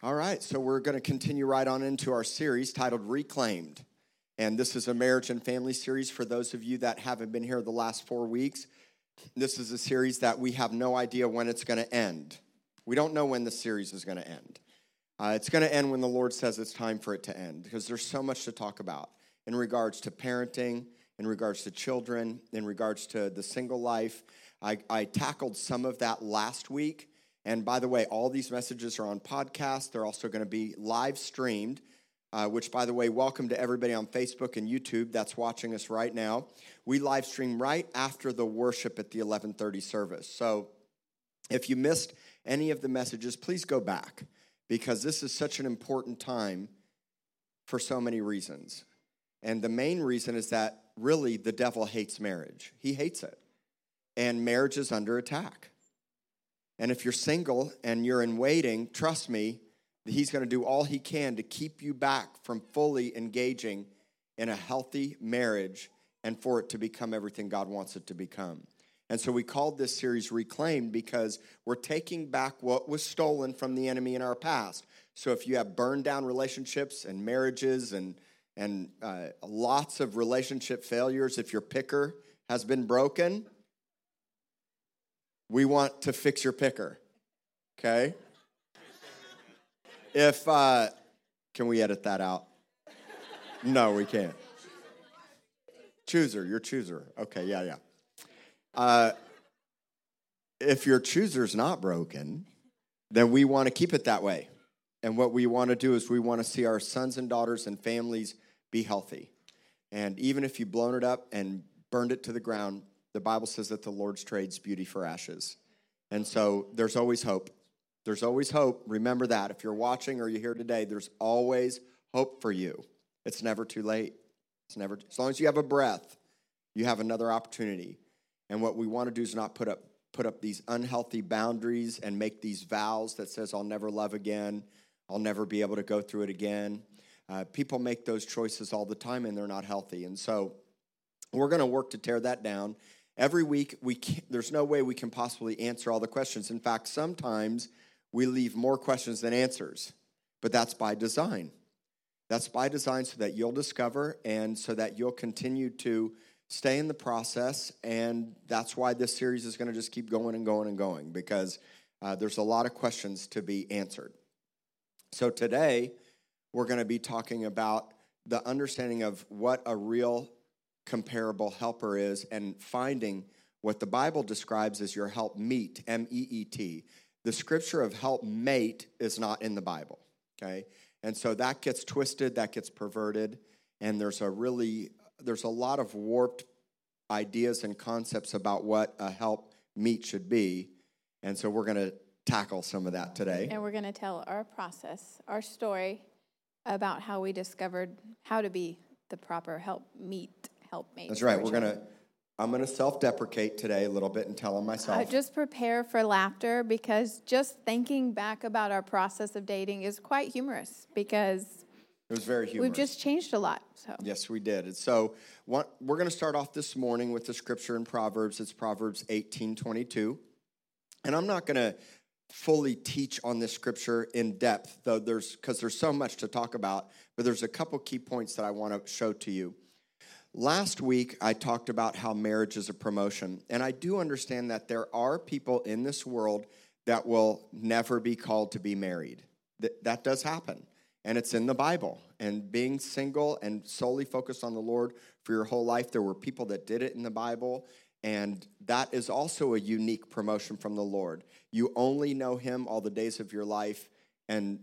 All right, so we're going to continue right on into our series titled Reclaimed. And this is a marriage and family series for those of you that haven't been here the last four weeks. This is a series that we have no idea when it's going to end. We don't know when the series is going to end. Uh, it's going to end when the Lord says it's time for it to end because there's so much to talk about in regards to parenting, in regards to children, in regards to the single life. I, I tackled some of that last week and by the way, all these messages are on podcast. They're also going to be live streamed, uh, which, by the way, welcome to everybody on Facebook and YouTube that's watching us right now. We live stream right after the worship at the 1130 service. So if you missed any of the messages, please go back because this is such an important time for so many reasons. And the main reason is that really the devil hates marriage. He hates it. And marriage is under attack. And if you're single and you're in waiting, trust me, that he's going to do all he can to keep you back from fully engaging in a healthy marriage and for it to become everything God wants it to become. And so we called this series Reclaimed because we're taking back what was stolen from the enemy in our past. So if you have burned down relationships and marriages and and uh, lots of relationship failures, if your picker has been broken, we want to fix your picker. Okay? If, uh, can we edit that out? No, we can't. Chooser, your chooser. Okay, yeah, yeah. Uh, if your chooser's not broken, then we want to keep it that way. And what we want to do is we want to see our sons and daughters and families be healthy. And even if you've blown it up and burned it to the ground, the Bible says that the Lord's trades beauty for ashes. And so there's always hope. There's always hope. Remember that. If you're watching or you're here today, there's always hope for you. It's never too late. It's never as long as you have a breath, you have another opportunity. And what we want to do is not put up put up these unhealthy boundaries and make these vows that says I'll never love again. I'll never be able to go through it again. Uh, people make those choices all the time and they're not healthy. And so we're going to work to tear that down Every week, we there's no way we can possibly answer all the questions. In fact, sometimes we leave more questions than answers, but that's by design. That's by design so that you'll discover and so that you'll continue to stay in the process. And that's why this series is going to just keep going and going and going because uh, there's a lot of questions to be answered. So today, we're going to be talking about the understanding of what a real comparable helper is and finding what the Bible describes as your help meet, M E E T. The scripture of help mate is not in the Bible, okay? And so that gets twisted, that gets perverted, and there's a really there's a lot of warped ideas and concepts about what a help meet should be. And so we're going to tackle some of that today. And we're going to tell our process, our story about how we discovered how to be the proper help meet helpmate. That's right. We're going to, I'm going to self deprecate today a little bit and tell them myself. Uh, just prepare for laughter because just thinking back about our process of dating is quite humorous because it was very humorous. We've just changed a lot. So yes, we did. And so what, we're going to start off this morning with the scripture in Proverbs. It's Proverbs 18, 22. And I'm not going to fully teach on this scripture in depth, though there's because there's so much to talk about. But there's a couple key points that I want to show to you. Last week, I talked about how marriage is a promotion. And I do understand that there are people in this world that will never be called to be married. That, that does happen. And it's in the Bible. And being single and solely focused on the Lord for your whole life, there were people that did it in the Bible. And that is also a unique promotion from the Lord. You only know Him all the days of your life. And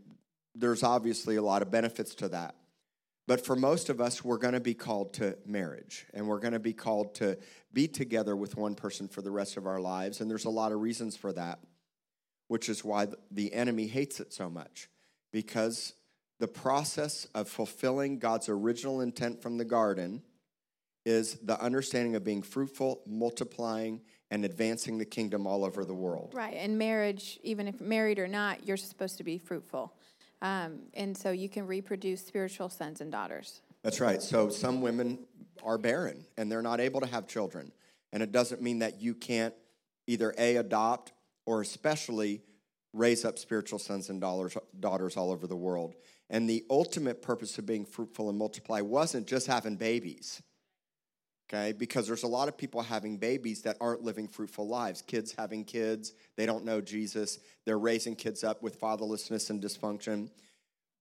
there's obviously a lot of benefits to that. But for most of us, we're going to be called to marriage and we're going to be called to be together with one person for the rest of our lives. And there's a lot of reasons for that, which is why the enemy hates it so much. Because the process of fulfilling God's original intent from the garden is the understanding of being fruitful, multiplying, and advancing the kingdom all over the world. Right. And marriage, even if married or not, you're supposed to be fruitful. Um, and so you can reproduce spiritual sons and daughters. That's right. So some women are barren and they're not able to have children. And it doesn't mean that you can't either A, adopt, or especially raise up spiritual sons and daughters, daughters all over the world. And the ultimate purpose of being fruitful and multiply wasn't just having babies, okay? Because there's a lot of people having babies that aren't living fruitful lives. Kids having kids, they don't know Jesus, they're raising kids up with fatherlessness and dysfunction.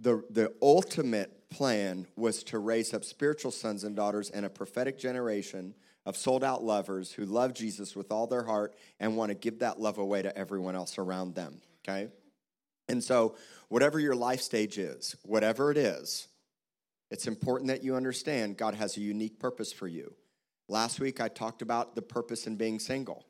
The, the ultimate plan was to raise up spiritual sons and daughters and a prophetic generation of sold out lovers who love Jesus with all their heart and want to give that love away to everyone else around them, okay? And so, whatever your life stage is, whatever it is, it's important that you understand God has a unique purpose for you. Last week, I talked about the purpose in being single.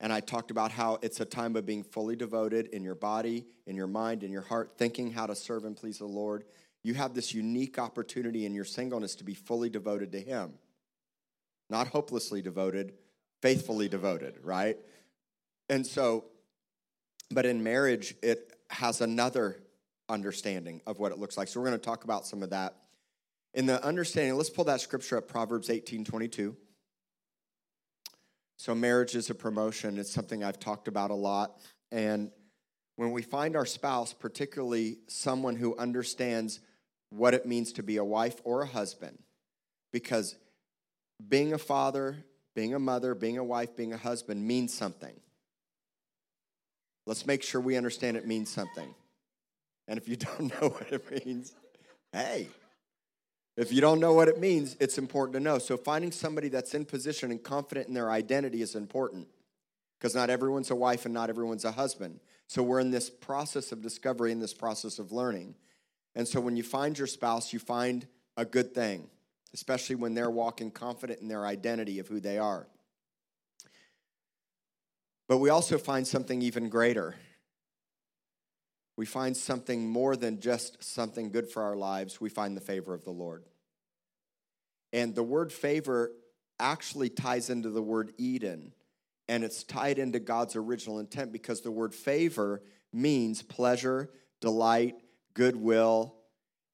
And I talked about how it's a time of being fully devoted in your body, in your mind, in your heart, thinking how to serve and please the Lord. You have this unique opportunity in your singleness to be fully devoted to Him. Not hopelessly devoted, faithfully devoted, right? And so, but in marriage, it has another understanding of what it looks like. So we're going to talk about some of that. In the understanding, let's pull that scripture up, Proverbs 18 22. So, marriage is a promotion. It's something I've talked about a lot. And when we find our spouse, particularly someone who understands what it means to be a wife or a husband, because being a father, being a mother, being a wife, being a husband means something. Let's make sure we understand it means something. And if you don't know what it means, hey, if you don't know what it means, it's important to know. So finding somebody that's in position and confident in their identity is important because not everyone's a wife and not everyone's a husband. So we're in this process of discovery, in this process of learning. And so when you find your spouse, you find a good thing, especially when they're walking confident in their identity of who they are. But we also find something even greater. We find something more than just something good for our lives. We find the favor of the Lord. And the word favor actually ties into the word Eden, and it's tied into God's original intent because the word favor means pleasure, delight, goodwill.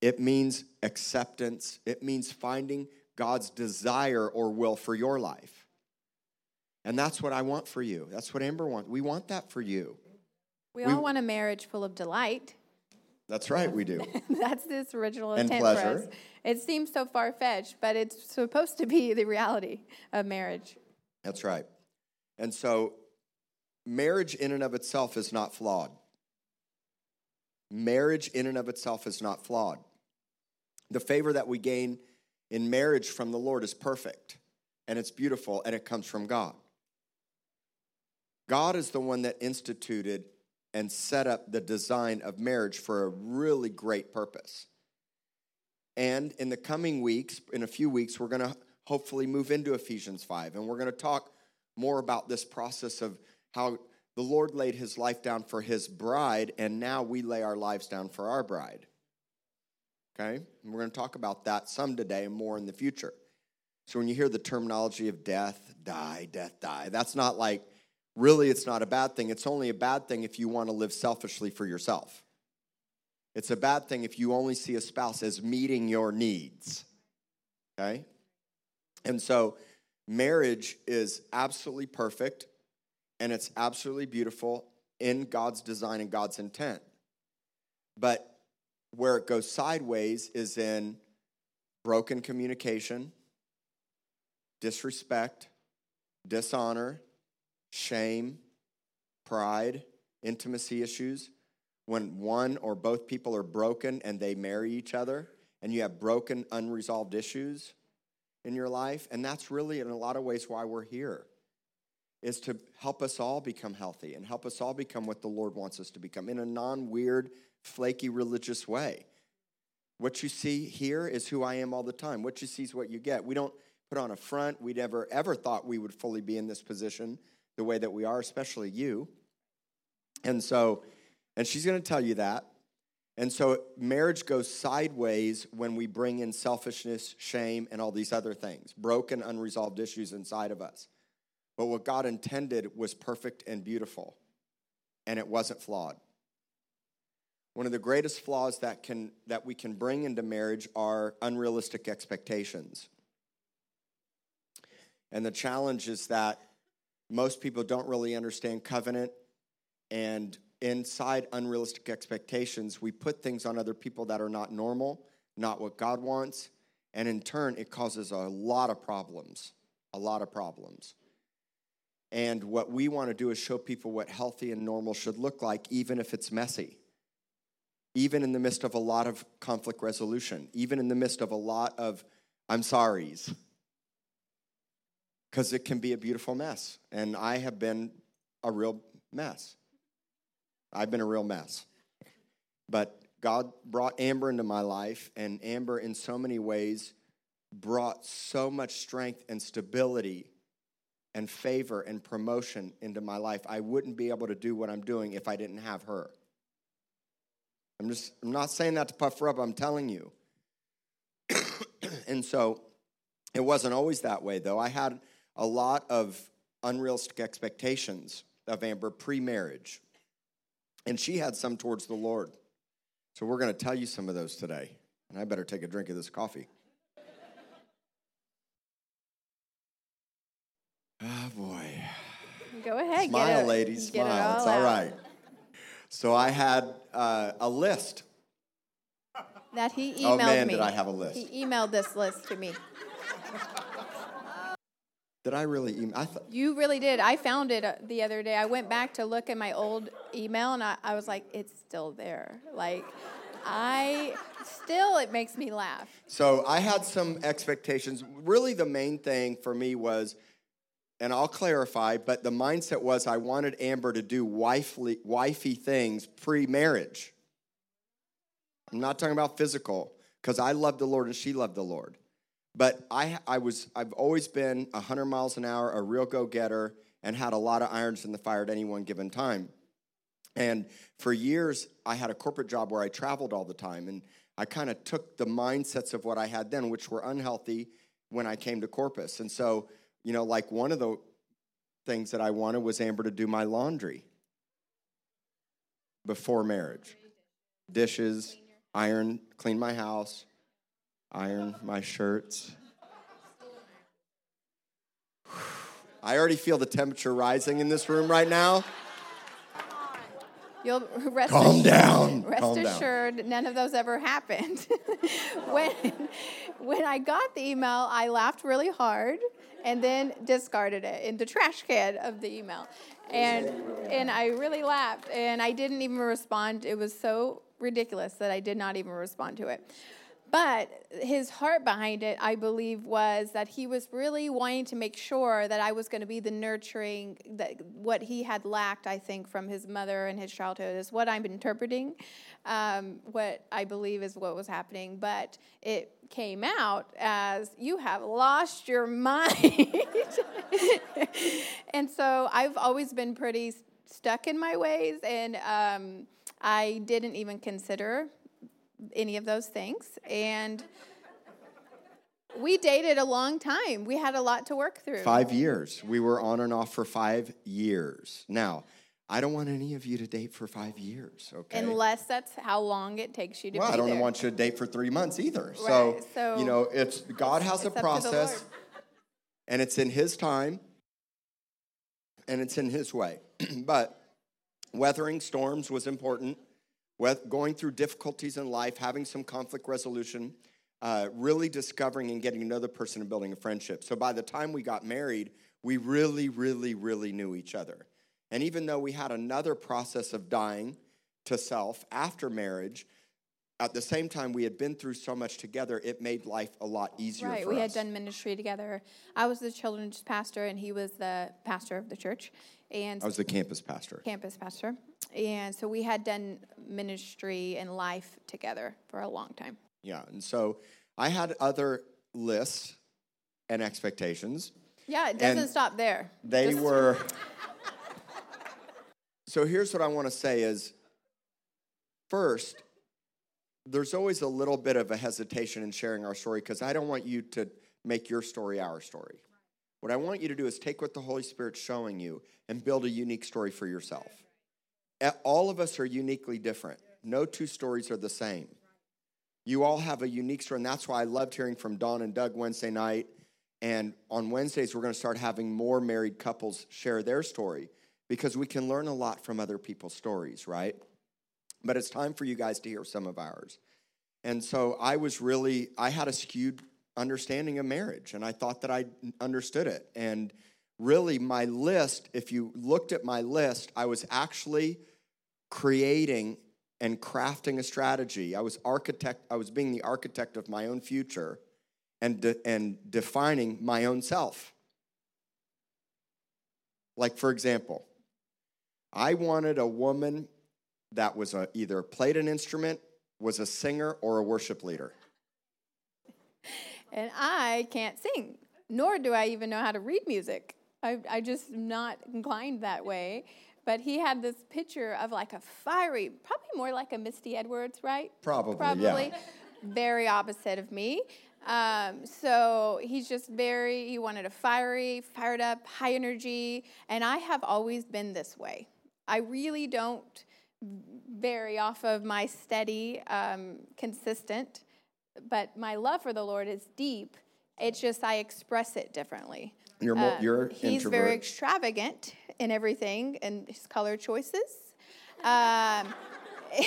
It means acceptance. It means finding God's desire or will for your life. And that's what I want for you. That's what Amber wants. We want that for you. We, all want a marriage full of delight. That's right, we do. That's this original And intent for pleasure. us. It seems so far fetched, but it's supposed to be the reality of marriage. That's right. And so, marriage in and of itself is not flawed. Marriage in and of itself is not flawed. The favor that we gain in marriage from the Lord is perfect and it's beautiful and it comes from God. God is the one that instituted and set up the design of marriage for a really great purpose. And in the coming weeks, in a few weeks, we're going to hopefully move into Ephesians 5. And we're going to talk more about this process of how the Lord laid his life down for his bride, and now we lay our lives down for our bride. Okay? And we're going to talk about that some today and more in the future. So when you hear the terminology of death, die, death, die, that's not like, really, it's not a bad thing. It's only a bad thing if you want to live selfishly for yourself. It's a bad thing if you only see a spouse as meeting your needs. Okay? And so marriage is absolutely perfect and it's absolutely beautiful in God's design and God's intent. But where it goes sideways is in broken communication, disrespect, dishonor, shame, pride, intimacy issues. When one or both people are broken and they marry each other, and you have broken, unresolved issues in your life, and that's really, in a lot of ways, why we're here, is to help us all become healthy and help us all become what the Lord wants us to become in a non weird, flaky religious way. What you see here is who I am all the time. What you see is what you get. We don't put on a front. We never ever thought we would fully be in this position the way that we are, especially you. And so, and she's going to tell you that. And so, marriage goes sideways when we bring in selfishness, shame, and all these other things, broken, unresolved issues inside of us. But what God intended was perfect and beautiful, and it wasn't flawed. One of the greatest flaws that, can, that we can bring into marriage are unrealistic expectations. And the challenge is that most people don't really understand covenant And inside unrealistic expectations, we put things on other people that are not normal, not what God wants. And in turn, it causes a lot of problems, a lot of problems. And what we want to do is show people what healthy and normal should look like, even if it's messy, even in the midst of a lot of conflict resolution, even in the midst of a lot of I'm sorry's, because it can be a beautiful mess. And I have been a real mess. I've been a real mess. But God brought Amber into my life, and Amber, in so many ways, brought so much strength and stability and favor and promotion into my life. I wouldn't be able to do what I'm doing if I didn't have her. I'm just, I'm not saying that to puff her up, I'm telling you. and so it wasn't always that way, though. I had a lot of unrealistic expectations of Amber pre marriage, and she had some towards the Lord. So we're going to tell you some of those today. And I better take a drink of this coffee. Oh boy. Go ahead. Smile, it, ladies, smile. It it's all all out. right. So I had uh, a list. That he emailed me. Oh man, me. did I have a list? He emailed this list to me. Did I really email? I thought. You really did. I found it uh, the other day. I went back to look at my old email and I, I was like, it's still there. Like, I still, it makes me laugh. So I had some expectations. Really, the main thing for me was, and I'll clarify, but the mindset was I wanted Amber to do wifely, wifey things pre marriage. I'm not talking about physical, because I love the Lord and she loved the Lord. But I, I was, I've always been 100 miles an hour, a real go getter, and had a lot of irons in the fire at any one given time. And for years, I had a corporate job where I traveled all the time. And I kind of took the mindsets of what I had then, which were unhealthy, when I came to Corpus. And so, you know, like one of the things that I wanted was Amber to do my laundry before marriage dishes, iron, clean my house, iron my shirts. I already feel the temperature rising in this room right now. You'll rest Calm assured, down. Rest Calm down. assured, none of those ever happened. when when I got the email, I laughed really hard and then discarded it in the trash can of the email, and and I really laughed and I didn't even respond. It was so ridiculous that I did not even respond to it. But his heart behind it, I believe, was that he was really wanting to make sure that I was going to be the nurturing that what he had lacked. I think from his mother and his childhood is what I'm interpreting. Um, what I believe is what was happening, but it came out as you have lost your mind. and so I've always been pretty stuck in my ways, and um, I didn't even consider any of those things. And we dated a long time. We had a lot to work through. Five years. We were on and off for five years. Now, I don't want any of you to date for five years, okay? Unless that's how long it takes you to well, I don't there. want you to date for three months either. Right, So, so you know, it's God has a it's the process, and it's in His time, and it's in His way. but weathering storms was important. With going through difficulties in life, having some conflict resolution, uh, really discovering and getting the person and building a friendship. So by the time we got married, we really, really, really knew each other. And even though we had another process of dying to self after marriage, at the same time we had been through so much together, it made life a lot easier Right, we us. had done ministry together. I was the children's pastor, and he was the pastor of the church, and I was the campus pastor. campus pastor. And so we had done ministry and life together for a long time. Yeah, and so I had other lists and expectations. Yeah, it doesn't stop there. They Just- were. so here's what I want to say is first, there's always a little bit of a hesitation in sharing our story because I don't want you to make your story our story. What I want you to do is take what the Holy Spirit's showing you and build a unique story for yourself. All of us are uniquely different. No two stories are the same. You all have a unique story, and that's why I loved hearing from Don and Doug Wednesday night. And on Wednesdays, we're going to start having more married couples share their story because we can learn a lot from other people's stories, right? But it's time for you guys to hear some of ours. And so I was really, I had a skewed understanding of marriage, and I thought that I understood it. And really, my list, if you looked at my list, I was actually creating and crafting a strategy. I was architect, I was being the architect of my own future and, de- and defining my own self. Like, for example, I wanted a woman that was a, either played an instrument, was a singer, or a worship leader. And I can't sing, nor do I even know how to read music. I, I just am not inclined that way. But he had this picture of like a fiery, probably more like a Misty Edwards, right? Probably, Probably. yeah. Very opposite of me. Um, so he's just very, he wanted a fiery, fired up, high energy. And I have always been this way. I really don't vary off of my steady, um, consistent, but my love for the Lord is deep. It's just I express it differently. You're more, Uh, you're he's introvert. very extravagant in everything and his color choices. Um,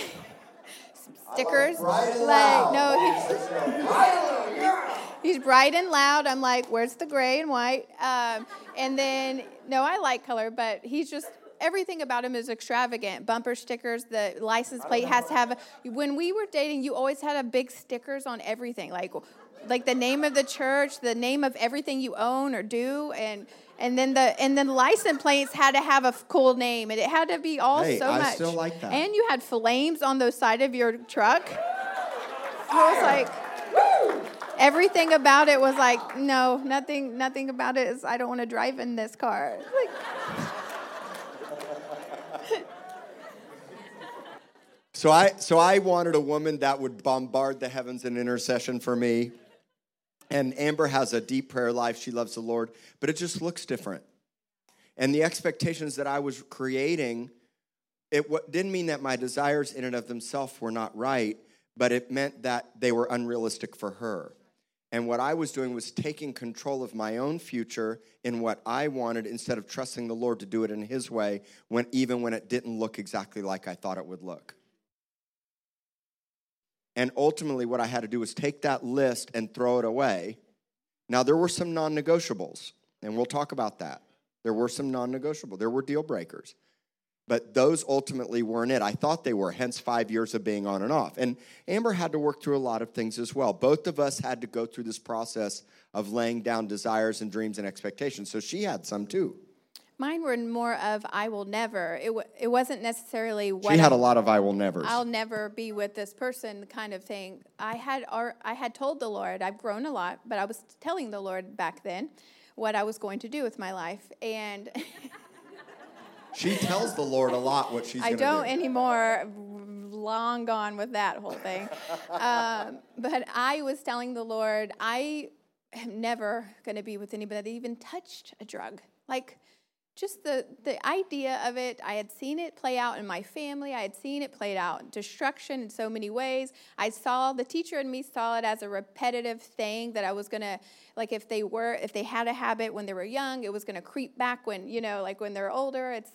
stickers, bright and like no, he's, he's bright and loud. I'm like, where's the gray and white? Um, and then no, I like color, but he's just everything about him is extravagant. Bumper stickers, the license plate has to have. When we were dating, you always had a big stickers on everything, like like the name of the church, the name of everything you own or do, and and then the and then the license plates had to have a f- cool name, and it had to be all Hey, so I much. still like that. And you had flames on the side of your truck. I was like, everything about it was like, no, nothing, nothing about it is. I don't want to drive in this car. Like, So I so I wanted a woman that would bombard the heavens in intercession for me. And Amber has a deep prayer life. She loves the Lord, but it just looks different. And the expectations that I was creating, it didn't mean that my desires in and of themselves were not right, but it meant that they were unrealistic for her. And what I was doing was taking control of my own future in what I wanted instead of trusting the Lord to do it in His way, when, even when it didn't look exactly like I thought it would look. And ultimately, what I had to do was take that list and throw it away. Now, there were some non negotiables, and we'll talk about that. There were some non negotiable, there were deal breakers. But those ultimately weren't it. I thought they were, hence five years of being on and off. And Amber had to work through a lot of things as well. Both of us had to go through this process of laying down desires and dreams and expectations. So she had some too. Mine were more of I will never. It w- it wasn't necessarily what She had a lot of I will nevers. I'll never be with this person kind of thing. I had I had told the Lord, I've grown a lot, but I was telling the Lord back then what I was going to do with my life. And She tells the Lord a lot what she's I don't do. anymore. Long gone with that whole thing. um, but I was telling the Lord, I am never going to be with anybody that even touched a drug. Like, just the, the idea of it, I had seen it play out in my family. I had seen it played out destruction in so many ways. I saw the teacher in me saw it as a repetitive thing that I was gonna like if they were if they had a habit when they were young, it was gonna creep back when you know like when they're older. It's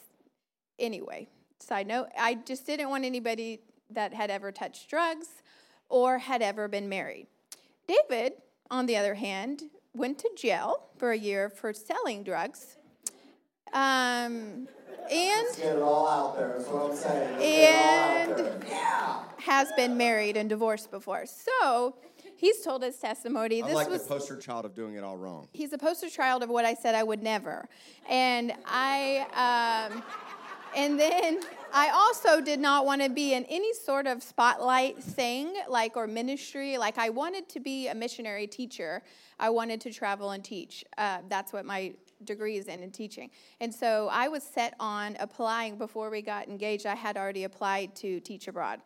anyway. Side note: I just didn't want anybody that had ever touched drugs or had ever been married. David, on the other hand, went to jail for a year for selling drugs. Um, and Get it all out there, is what I'm saying. and has been married and divorced before. So he's told his testimony. I'm This like was the poster child of doing it all wrong. he's a poster child of what I said I would never. And I, um, and then I also did not want to be in any sort of spotlight thing, like or ministry. Like I wanted to be a missionary teacher. I wanted to travel and teach. Uh, that's what my degree is in in teaching. And so I was set on applying before we got engaged. I had already applied to teach abroad.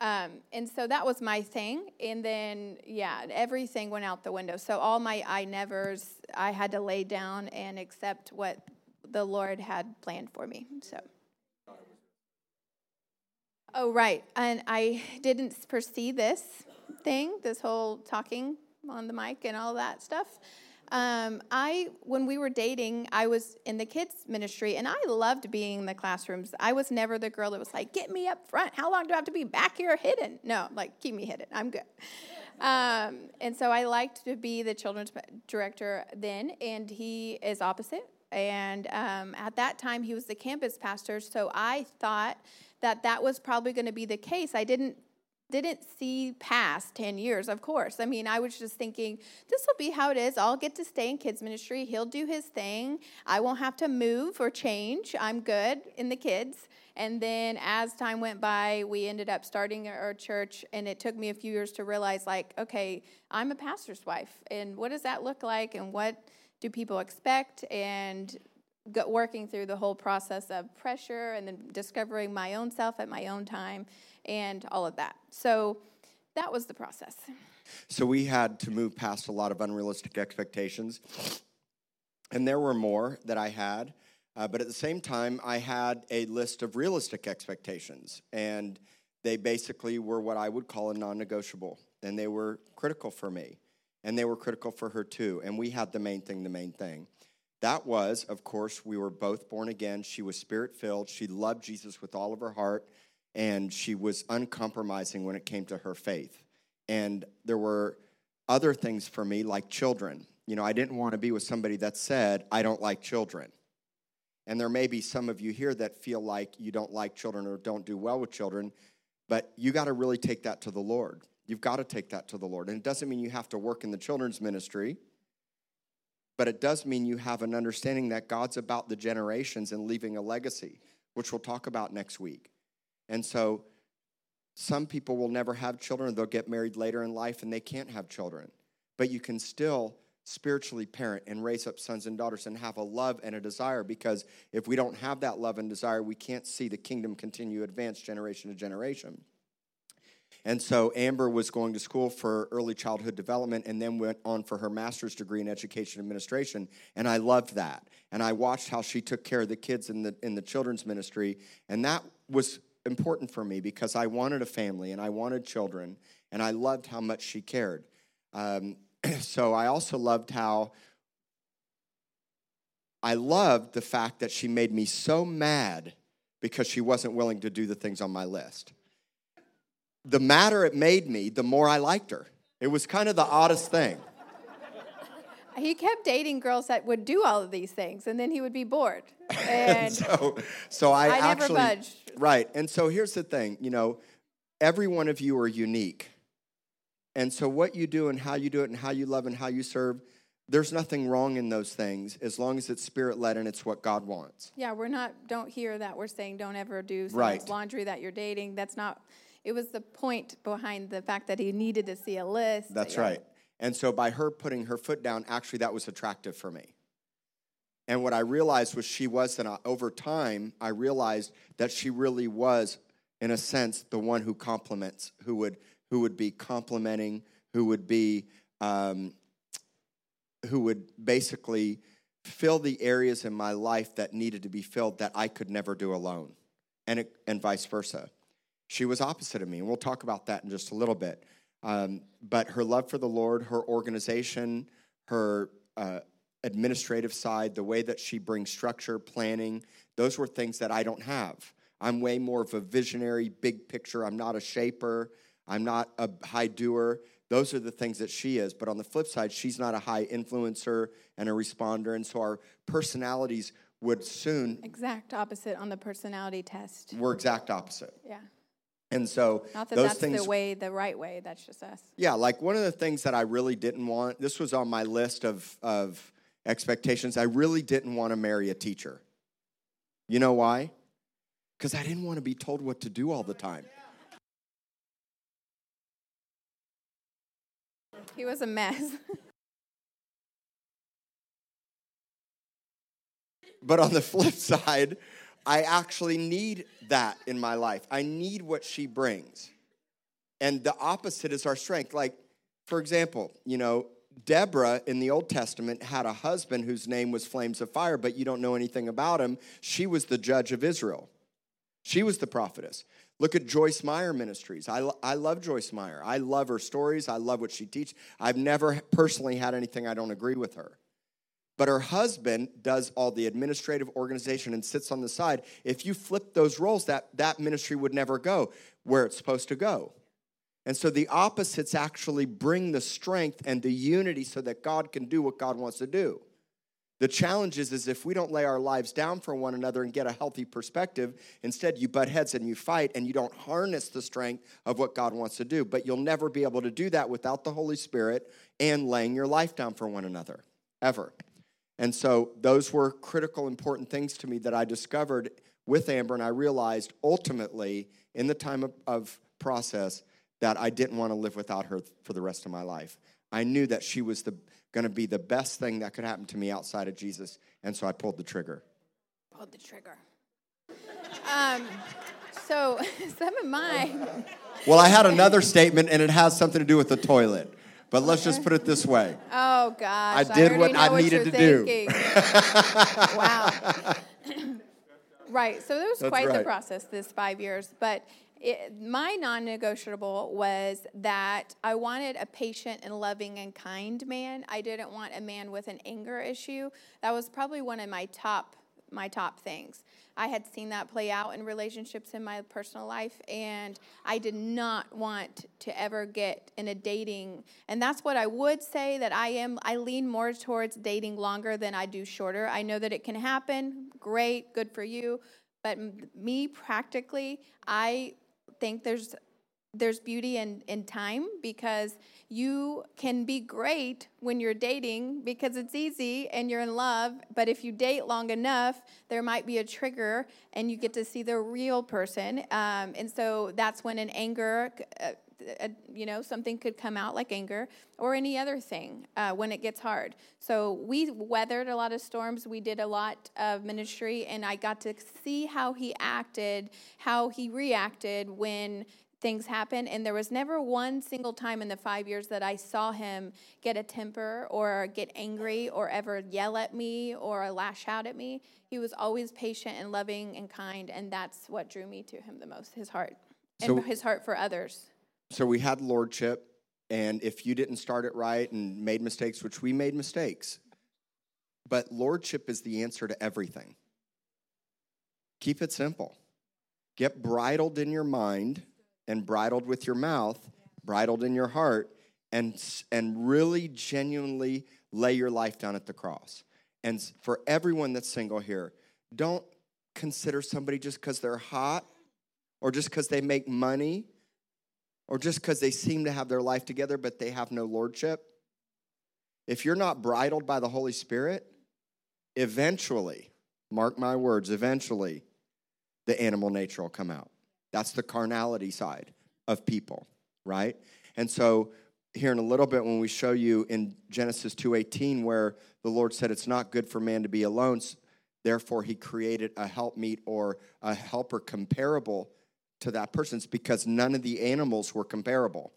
Um, and so that was my thing. And then, yeah, everything went out the window. So all my I nevers, I had to lay down and accept what the Lord had planned for me. So. Oh, right. And I didn't foresee this thing, this whole talking on the mic and all that stuff. Um, I when we were dating, I was in the kids ministry, and I loved being in the classrooms. I was never the girl that was like, "Get me up front. How long do I have to be back here hidden?" No, like keep me hidden. I'm good. Um, and so I liked to be the children's director then, and he is opposite. And um, at that time, he was the campus pastor. So I thought that that was probably going to be the case. I didn't didn't see past 10 years, of course. I mean, I was just thinking, this will be how it is. I'll get to stay in kids' ministry. He'll do his thing. I won't have to move or change. I'm good in the kids. And then as time went by, we ended up starting our church, and it took me a few years to realize, like, okay, I'm a pastor's wife, and what does that look like, and what do people expect, and working through the whole process of pressure, and then discovering my own self at my own time, and all of that. So that was the process. So we had to move past a lot of unrealistic expectations, and there were more that I had. Uh, but at the same time, I had a list of realistic expectations, and they basically were what I would call a non negotiable. And they were critical for me, and they were critical for her too. And we had the main thing, the main thing. That was, of course, we were both born again. She was spirit filled. She loved Jesus with all of her heart, and she was uncompromising when it came to her faith. And there were other things for me, like children. You know, I didn't want to be with somebody that said, I don't like children. And there may be some of you here that feel like you don't like children or don't do well with children, but you got to really take that to the Lord. You've got to take that to the Lord. And it doesn't mean you have to work in the children's ministry, but it does mean you have an understanding that God's about the generations and leaving a legacy, which we'll talk about next week. And so some people will never have children, they'll get married later in life and they can't have children. But you can still spiritually parent and raise up sons and daughters and have a love and a desire because if we don't have that love and desire, we can't see the kingdom continue advance generation to generation. And so Amber was going to school for early childhood development and then went on for her master's degree in education administration. And I loved that. And I watched how she took care of the kids in the, in the children's ministry. And that was important for me because I wanted a family and I wanted children. And I loved how much she cared. Um, so I also loved how I loved the fact that she made me so mad because she wasn't willing to do the things on my list. The madder it made me, the more I liked her. It was kind of the oddest thing. He kept dating girls that would do all of these things, and then he would be bored. And so, so I, I actually, never budged. right. And so here's the thing, you know, every one of you are unique. And so, what you do and how you do it and how you love and how you serve, there's nothing wrong in those things as long as it's spirit led and it's what God wants. Yeah, we're not, don't hear that we're saying don't ever do someone's Right. laundry that you're dating. That's not, it was the point behind the fact that he needed to see a list. That's Yeah. right. And so, by her putting her foot down, actually, that was attractive for me. And what I realized was she was, and over time, I realized that she really was, in a sense, the one who complements, who would, who would be complementing, who would be, um, who would basically fill the areas in my life that needed to be filled that I could never do alone, and, it, and vice versa. She was opposite of me, and we'll talk about that in just a little bit. Um, but her love for the Lord, her organization, her uh, administrative side, the way that she brings structure, planning, those were things that I don't have. I'm way more of a visionary, big picture. I'm not a shaper. I'm not a high doer. Those are the things that she is. But on the flip side, she's not a high influencer and a responder. And so our personalities would soon, Exact opposite on the personality test. we're exact opposite. Yeah. And so Not that those that's things the way, the right way. That's just us. Yeah, like one of the things that I really didn't want, this was on my list of, of expectations. I really didn't want to marry a teacher. You know why? Because I didn't want to be told what to do all the time. He was a mess. But on the flip side, I actually need that in my life. I need what she brings. And the opposite is our strength. Like, for example, you know, Deborah in the Old Testament had a husband whose name was Flames of Fire, but you don't know anything about him. She was the judge of Israel, she was the prophetess. Look at Joyce Meyer Ministries. I, I love Joyce Meyer. I love her stories. I love what she teaches. I've never personally had anything I don't agree with her. But her husband does all the administrative organization and sits on the side. If you flip those roles, that, that ministry would never go where it's supposed to go. And so the opposites actually bring the strength and the unity so that God can do what God wants to do. The challenge is, is if we don't lay our lives down for one another and get a healthy perspective, instead you butt heads and you fight and you don't harness the strength of what God wants to do. But you'll never be able to do that without the Holy Spirit and laying your life down for one another, ever. And so those were critical, important things to me that I discovered with Amber, and I realized ultimately in the time of, of process that I didn't want to live without her for the rest of my life. I knew that she was going to be the best thing that could happen to me outside of Jesus. And so I pulled the trigger. Pulled the trigger. Um, so some of my. Well, I had another statement, and it has something to do with the toilet. But let's just put it this way. Oh gosh, I did I what I what needed to thinking. do. wow. right. So it was That's quite right. the process. This five years, but it, my non-negotiable was that I wanted a patient and loving and kind man. I didn't want a man with an anger issue. That was probably one of my top my top things. I had seen that play out in relationships in my personal life, and I did not want to ever get in a dating. And that's what I would say that I am. I lean more towards dating longer than I do shorter. I know that it can happen. Great, good for you. But me, practically, I think there's there's beauty in, in time because you can be great when you're dating because it's easy and you're in love. But if you date long enough, there might be a trigger and you get to see the real person. Um, and so that's when an anger, uh, uh, you know, something could come out like anger or any other thing uh, when it gets hard. So we weathered a lot of storms. We did a lot of ministry, and I got to see how he acted, how he reacted when things happen. And there was never one single time in the five years that I saw him get a temper or get angry or ever yell at me or lash out at me. He was always patient and loving and kind. And that's what drew me to him the most his heart and So- his heart for others. So we had lordship, and if you didn't start it right and made mistakes, which we made mistakes, but lordship is the answer to everything. Keep it simple. Get bridled in your mind and bridled with your mouth, bridled in your heart, and, and really genuinely lay your life down at the cross. And for everyone that's single here, don't consider somebody just because they're hot or just because they make money or just because they seem to have their life together but they have no lordship. If you're not bridled by the Holy Spirit, eventually, mark my words, eventually, the animal nature will come out. That's the carnality side of people, right? And so here in a little bit when we show you in Genesis 2:18 where the Lord said it's not good for man to be alone, therefore he created a helpmeet or a helper comparable to that person's because none of the animals were comparable.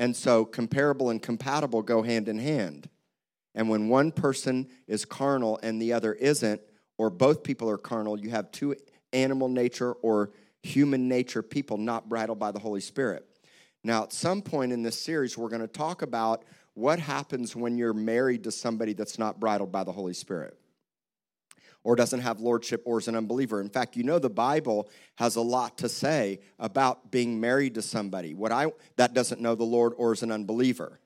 And so comparable and compatible go hand in hand. And when one person is carnal and the other isn't, or both people are carnal, you have two animal nature or human nature people not bridled by the Holy Spirit. Now, at some point in this series, we're going to talk about what happens when you're married to somebody that's not bridled by the Holy Spirit or doesn't have lordship or is an unbeliever. In fact, you know the Bible has a lot to say about being married to somebody what I that doesn't know the Lord or is an unbeliever.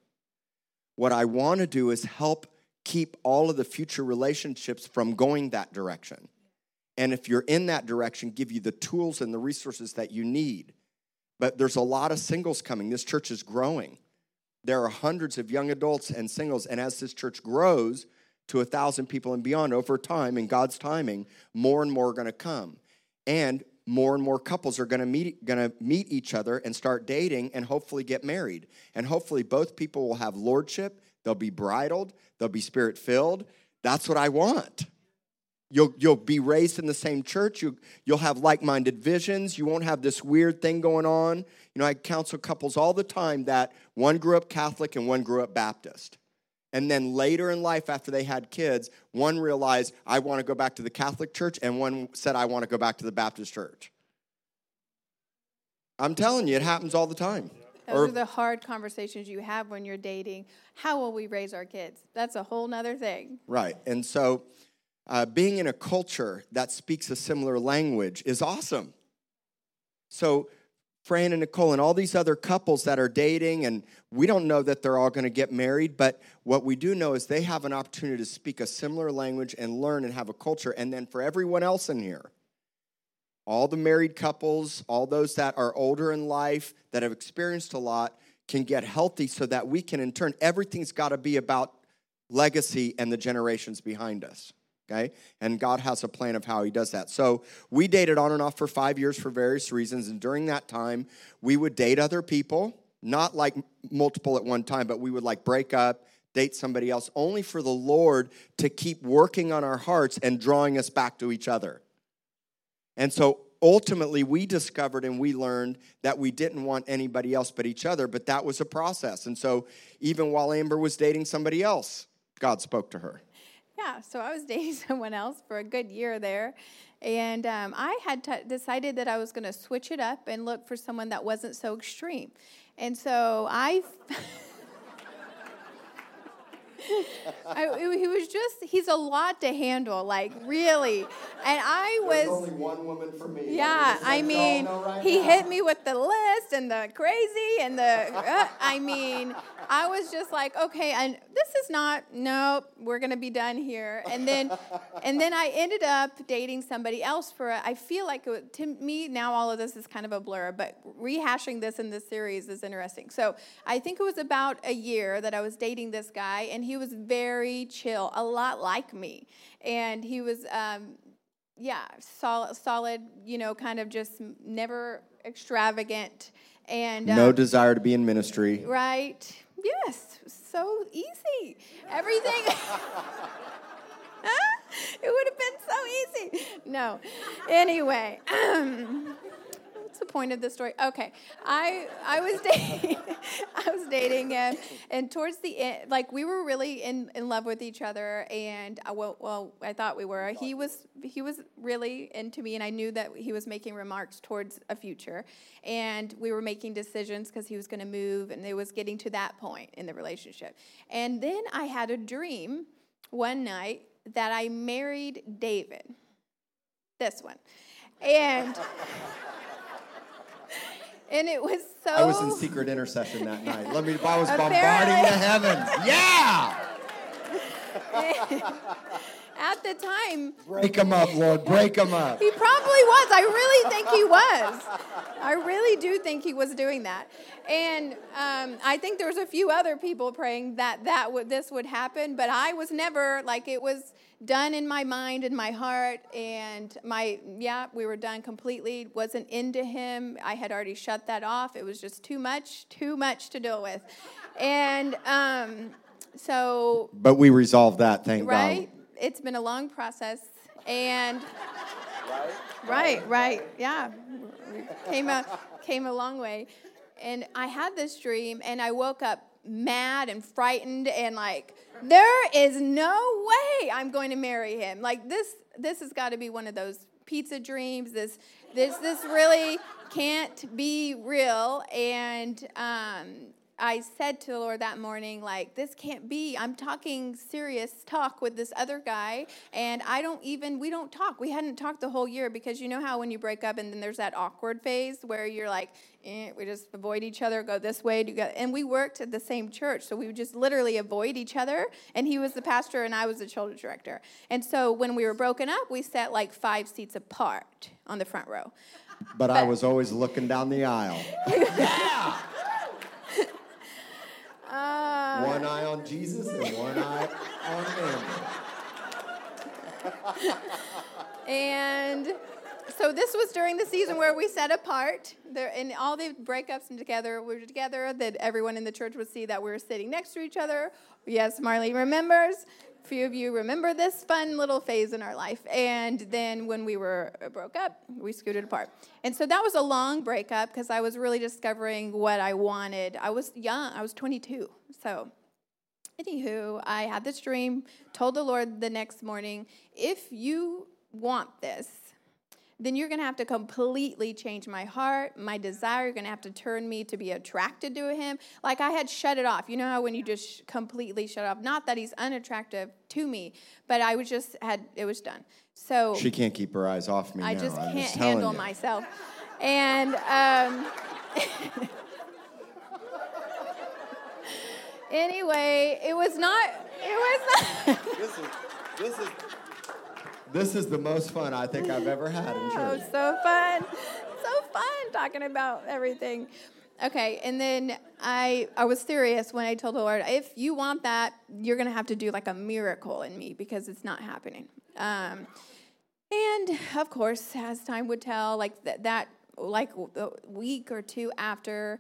What I want to do is help keep all of the future relationships from going that direction. And if you're in that direction, give you the tools and the resources that you need. But there's a lot of singles coming. This church is growing. There are hundreds of young adults and singles. And as this church grows to a thousand people and beyond over time, in God's timing, more and more are going to come. And more and more couples are going to meet going to meet each other and start dating and hopefully get married. And hopefully both people will have lordship, they'll be bridled, they'll be spirit filled. That's what I want. You'll, you'll be raised in the same church. You, you'll have like minded visions. You won't have this weird thing going on. You know, I counsel couples all the time that one grew up Catholic and one grew up Baptist. And then later in life, after they had kids, one realized, I want to go back to the Catholic Church, and one said, I want to go back to the Baptist Church. I'm telling you, it happens all the time. Those or, are the hard conversations you have when you're dating. How will we raise our kids? That's a whole nother thing. Right. And so uh, being in a culture that speaks a similar language is awesome. So, Fran and Nicole and all these other couples that are dating, and we don't know that they're all going to get married, but what we do know is they have an opportunity to speak a similar language and learn and have a culture. And then for everyone else in here, all the married couples, all those that are older in life, that have experienced a lot, can get healthy so that we can, in turn, everything's got to be about legacy and the generations behind us okay? And God has a plan of how He does that. So we dated on and off for five years for various reasons. And during that time, we would date other people, not like multiple at one time, but we would like break up, date somebody else, only for the Lord to keep working on our hearts and drawing us back to each other. And so ultimately, we discovered and we learned that we didn't want anybody else but each other, but that was a process. And so even while Amber was dating somebody else, God spoke to her. Yeah, so I was dating someone else for a good year there. And um, I had t- decided that I was going to switch it up and look for someone that wasn't so extreme. And so I. I, he was just, he's a lot to handle, like really. And I was. only one woman for me. Yeah, I mean, right he now. hit me with the list and the crazy and the, uh, I mean, I was just like, okay, and this is not, nope, we're going to be done here. And then, and then I ended up dating somebody else for, a, I feel like it, to me, now all of this is kind of a blur, but rehashing this in this series is interesting. So I think it was about a year that I was dating this guy, and he he was very chill, a lot like me. And he was, um, yeah, solid, solid, you know, kind of just never extravagant. And um, no desire to be in ministry. Right. Yes. So easy. Everything. it would have been so easy. No. Anyway. Um, the point of the story? Okay, I I was dating I was dating him, and towards the end, like we were really in, in love with each other, and I, well, well, I thought we were. He was he was really into me, and I knew that he was making remarks towards a future, and we were making decisions because he was going to move, and it was getting to that point in the relationship. And then I had a dream one night that I married David. This one. And and it was so. I was in secret intercession that night. Let me. I was bombarding the heavens. Yeah. At the time, break him up, Lord. Break him up. He probably was. I really think he was. I really do think he was doing that. And um, I think there was a few other people praying that that would this would happen, but I was never like it was done in my mind and my heart and my yeah we were done completely wasn't into him i had already shut that off it was just too much too much to deal with and um, so but we resolved that thank right God. it's been a long process and right right right yeah came a came a long way and i had this dream and i woke up mad and frightened and like there is no way I'm going to marry him. Like this this has got to be one of those pizza dreams. This this this really can't be real and um I said to the Lord that morning, like, this can't be. I'm talking serious talk with this other guy, and I don't even, we don't talk. We hadn't talked the whole year because you know how when you break up and then there's that awkward phase where you're like, eh, we just avoid each other, go this way, do go. And we worked at the same church, so we would just literally avoid each other. And he was the pastor, and I was the children's director. And so when we were broken up, we sat like five seats apart on the front row. But, but I was always looking down the aisle. yeah! Uh, one eye on Jesus and one eye on Amber. and so this was during the season where we set apart. There, and all the breakups and together, we were together, that everyone in the church would see that we were sitting next to each other. Yes, Marley remembers few of you remember this fun little phase in our life. And then when we were uh, broke up, we scooted apart. And so that was a long breakup because I was really discovering what I wanted. I was young, I was 22. So Anywho, I had this dream, told the Lord the next morning, if you want this, then you're going to have to completely change my heart, my desire. You're going to have to turn me to be attracted to him. Like I had shut it off. You know how when you just completely shut off? Not that he's unattractive to me, but I was just had it was done. So She can't keep her eyes off me I now. just I'm can't telling handle you. myself. And um, anyway, it was not. It was not. This is this is this is the most fun I think I've ever had in Oh, church. so fun. So fun talking about everything. Okay, and then I I was serious when I told the Lord, if you want that, you're gonna have to do like a miracle in me because it's not happening. Um, and of course, as time would tell, like that, that like a week or two after,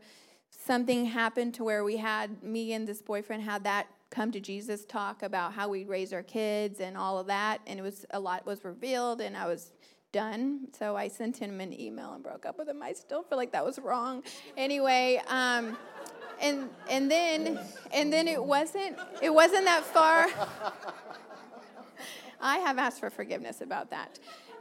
something happened to where we had me and this boyfriend had that come to Jesus talk about how we raise our kids and all of that, and it was a lot was revealed, and I was done. So I sent him an email and broke up with him. I still feel like that was wrong. Anyway, um, and and then and then it wasn't it wasn't that far. I have asked for forgiveness about that,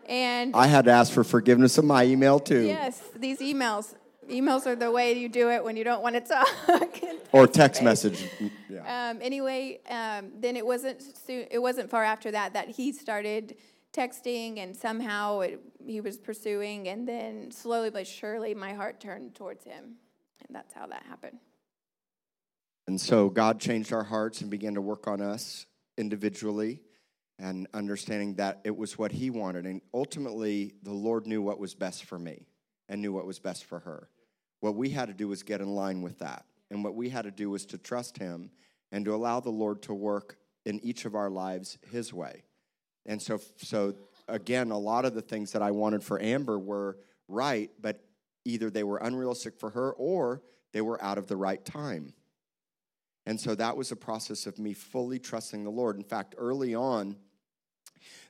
and I had to ask for forgiveness in my email too. yes, these emails. Emails are the way you do it when you don't want to talk. Or text message. Yeah. Um, anyway, um, then it wasn't soon, it wasn't far after that that he started texting, and somehow it, he was pursuing, and then slowly but surely my heart turned towards him, and that's how that happened. And so God changed our hearts and began to work on us individually and understanding that it was what He wanted. And ultimately, the Lord knew what was best for me and knew what was best for her. What we had to do was get in line with that. And what we had to do was to trust Him and to allow the Lord to work in each of our lives His way. And so, so again, a lot of the things that I wanted for Amber were right, but either they were unrealistic for her or they were out of the right time. And so that was a process of me fully trusting the Lord. In fact, early on,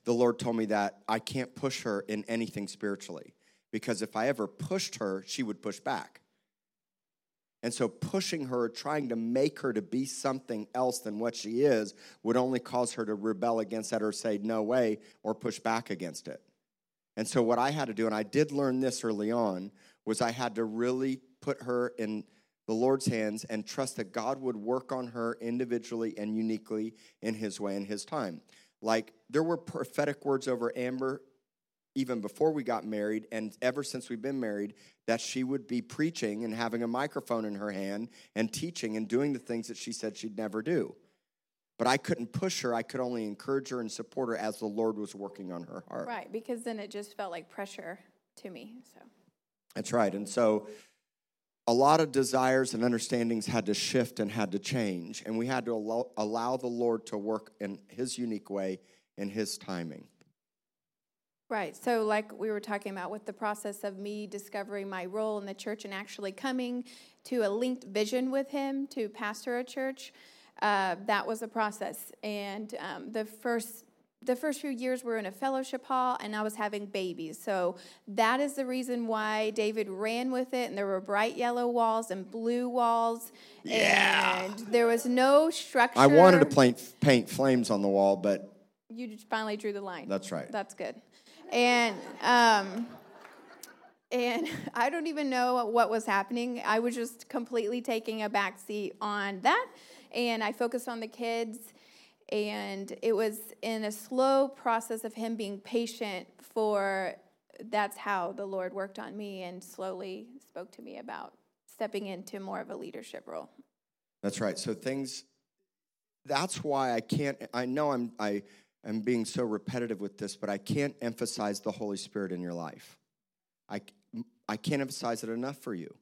the Lord told me that I can't push her in anything spiritually because if I ever pushed her, she would push back. And so pushing her, trying to make her to be something else than what she is, would only cause her to rebel against that or say no way or push back against it. And so what I had to do, and I did learn this early on, was I had to really put her in the Lord's hands and trust that God would work on her individually and uniquely in his way and his time. Like there were prophetic words over Amber even before we got married and ever since we've been married that she would be preaching and having a microphone in her hand and teaching and doing the things that she said she'd never do. But I couldn't push her, I could only encourage her and support her as the Lord was working on her heart. Right, because then it just felt like pressure to me. So That's right. And so a lot of desires and understandings had to shift and had to change. And we had to allow, allow the Lord to work in His unique way in His timing. Right. So, like we were talking about with the process of me discovering my role in the church and actually coming to a linked vision with him to pastor a church, uh, that was a process. And um, the first the first few years we were in a fellowship hall and I was having babies. So that is the reason why David ran with it. And there were bright yellow walls and blue walls. Yeah. And there was no structure. I wanted to paint, paint flames on the wall, but You finally drew the line. That's right. That's good. And um, and I don't even know what was happening. I was just completely taking a back seat on that, and I focused on the kids. And it was in a slow process of him being patient for. That's how the Lord worked on me and slowly spoke to me about stepping into more of a leadership role. That's right. So things. That's why I can't. I know I'm. I am being so repetitive with this, but I can't emphasize the Holy Spirit in your life. I. I can't emphasize it enough for you.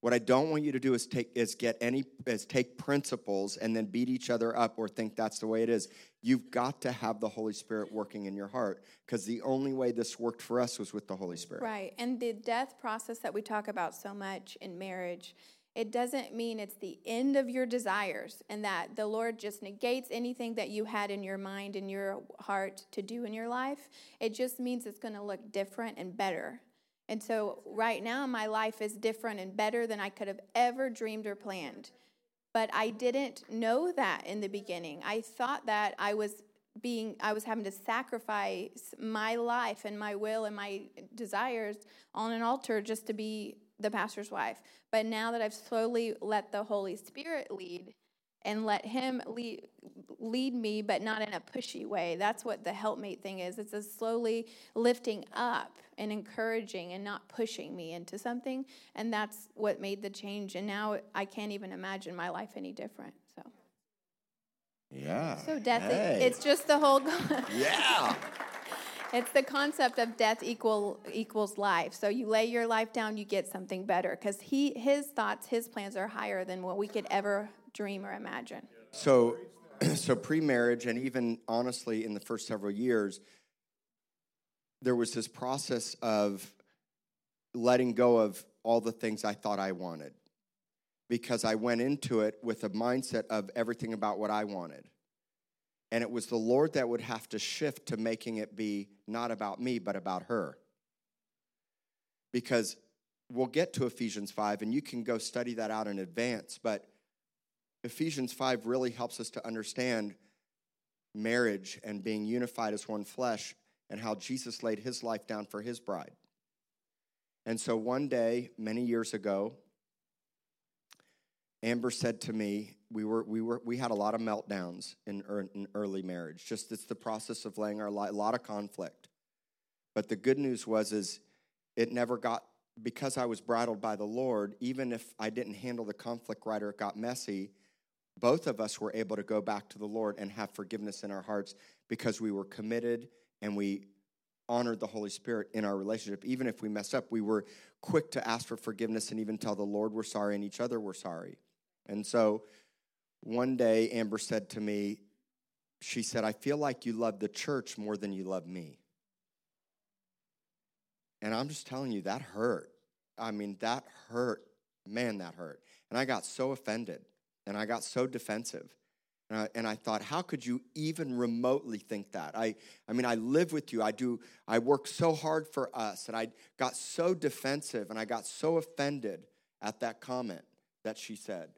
What I don't want you to do is take is get any is take principles and then beat each other up or think that's the way it is. You've got to have the Holy Spirit working in your heart because the only way this worked for us was with the Holy Spirit. Right. And the death process that we talk about so much in marriage, it doesn't mean it's the end of your desires and that the Lord just negates anything that you had in your mind and your heart to do in your life. It just means it's going to look different and better. And so right now my life is different and better than I could have ever dreamed or planned. but I didn't know that in the beginning. I thought that I was being I was having to sacrifice my life and my will and my desires on an altar just to be the pastor's wife. But now that I've slowly let the Holy Spirit lead and let him lead, lead me, but not in a pushy way. That's what the helpmate thing is. It's a slowly lifting up and encouraging and not pushing me into something. And that's what made the change. And now I can't even imagine my life any different. So. Yeah. So death, Hey. it's just the whole. yeah. It's the concept of death equal equals life. So you lay your life down, you get something better because he his thoughts, his plans are higher than what we could ever dream or imagine. So, so pre-marriage, and even honestly, in the first several years, there was this process of letting go of all the things I thought I wanted, because I went into it with a mindset of everything about what I wanted, and it was the Lord that would have to shift to making it be not about me, but about her. Because we'll get to Ephesians five, and you can go study that out in advance, but Ephesians 5 really helps us to understand marriage and being unified as one flesh and how Jesus laid his life down for his bride. And so one day, many years ago, Amber said to me, we were we were we had a lot of meltdowns in, in early marriage. Just it's the process of laying our life, a lot of conflict. But the good news was is it never got because I was bridled by the Lord, even if I didn't handle the conflict right or it got messy, both of us were able to go back to the Lord and have forgiveness in our hearts because we were committed and we honored the Holy Spirit in our relationship. Even if we messed up, we were quick to ask for forgiveness and even tell the Lord we're sorry and each other we're sorry. And so one day, Amber said to me, she said, I feel like you love the church more than you love me. And I'm just telling you, that hurt. I mean, that hurt. Man, that hurt. And I got so offended and I got so defensive. And I, and I thought, how could you even remotely think that? I, I mean, I live with you. I do. I work so hard for us, and I got so defensive, and I got so offended at that comment that she said.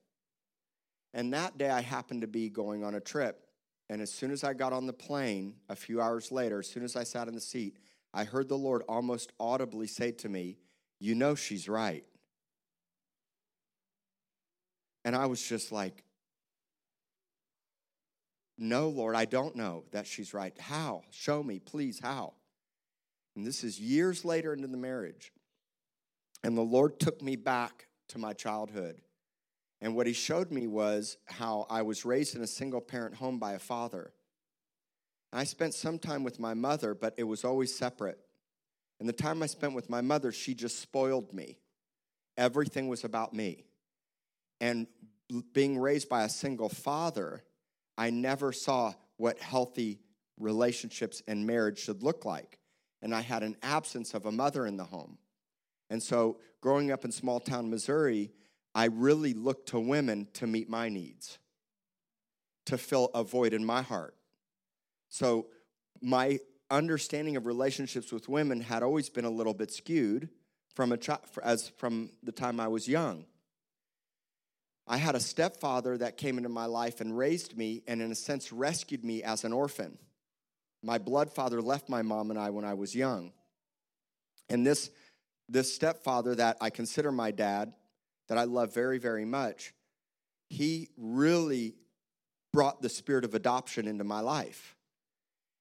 And that day, I happened to be going on a trip, and as soon as I got on the plane, a few hours later, as soon as I sat in the seat, I heard the Lord almost audibly say to me, "You know she's right." And I was just like, no, Lord, I don't know that she's right. How? Show me, please, how? And this is years later into the marriage. And the Lord took me back to my childhood. And what he showed me was how I was raised in a single parent home by a father. I spent some time with my mother, but it was always separate. And the time I spent with my mother, she just spoiled me. Everything was about me. And being raised by a single father, I never saw what healthy relationships and marriage should look like. And I had an absence of a mother in the home. And so, growing up in small town Missouri, I really looked to women to meet my needs, to fill a void in my heart. So, my understanding of relationships with women had always been a little bit skewed from, a as from the time I was young. I had a stepfather that came into my life and raised me and, in a sense, rescued me as an orphan. My blood father left my mom and I when I was young. And this, this stepfather that I consider my dad, that I love very, very much, he really brought the spirit of adoption into my life.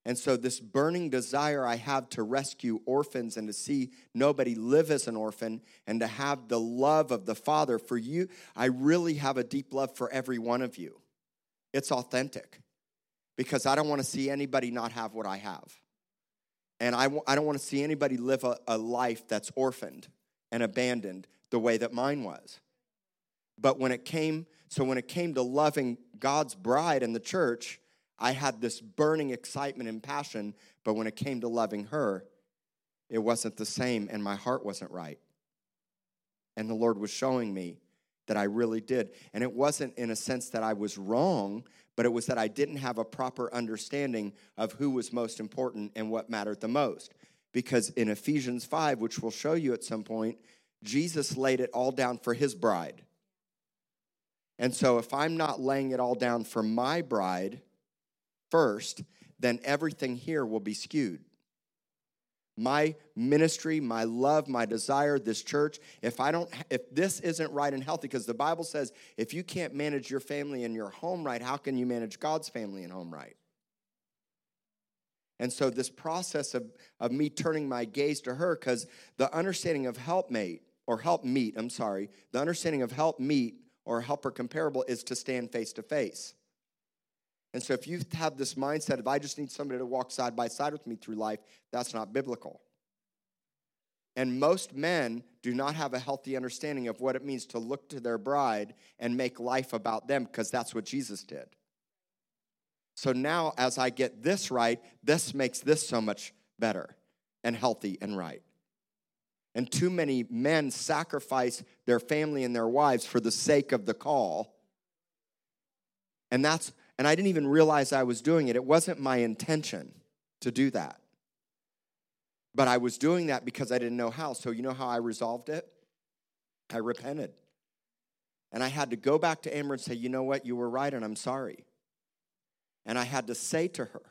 And so, this burning desire I have to rescue orphans and to see nobody live as an orphan and to have the love of the Father for you, I really have a deep love for every one of you. It's authentic because I don't want to see anybody not have what I have. And I w- I don't want to see anybody live a, a life that's orphaned and abandoned the way that mine was. But when it came, so when it came to loving God's bride and the church, I had this burning excitement and passion, but when it came to loving her, it wasn't the same and my heart wasn't right. And the Lord was showing me that I really did. And it wasn't in a sense that I was wrong, but it was that I didn't have a proper understanding of who was most important and what mattered the most. Because in Ephesians 5, which we'll show you at some point, Jesus laid it all down for his bride. And so if I'm not laying it all down for my bride first, then everything here will be skewed. My ministry, my love, my desire, this church, if I don't if this isn't right and healthy because the Bible says if you can't manage your family and your home right, how can you manage God's family and home right? And so this process of, of me turning my gaze to her, because the understanding of helpmate or help meet, I'm sorry, the understanding of help meet or helper comparable is to stand face to face. And so if you have this mindset of I just need somebody to walk side by side with me through life, that's not biblical. And most men do not have a healthy understanding of what it means to look to their bride and make life about them because that's what Jesus did. So now, as I get this right, this makes this so much better and healthy and right. And too many men sacrifice their family and their wives for the sake of the call. And that's and I didn't even realize I was doing it. It wasn't my intention to do that. But I was doing that because I didn't know how. So you know how I resolved it? I repented. And I had to go back to Amber and say, "You know what? You were right and I'm sorry." And I had to say to her,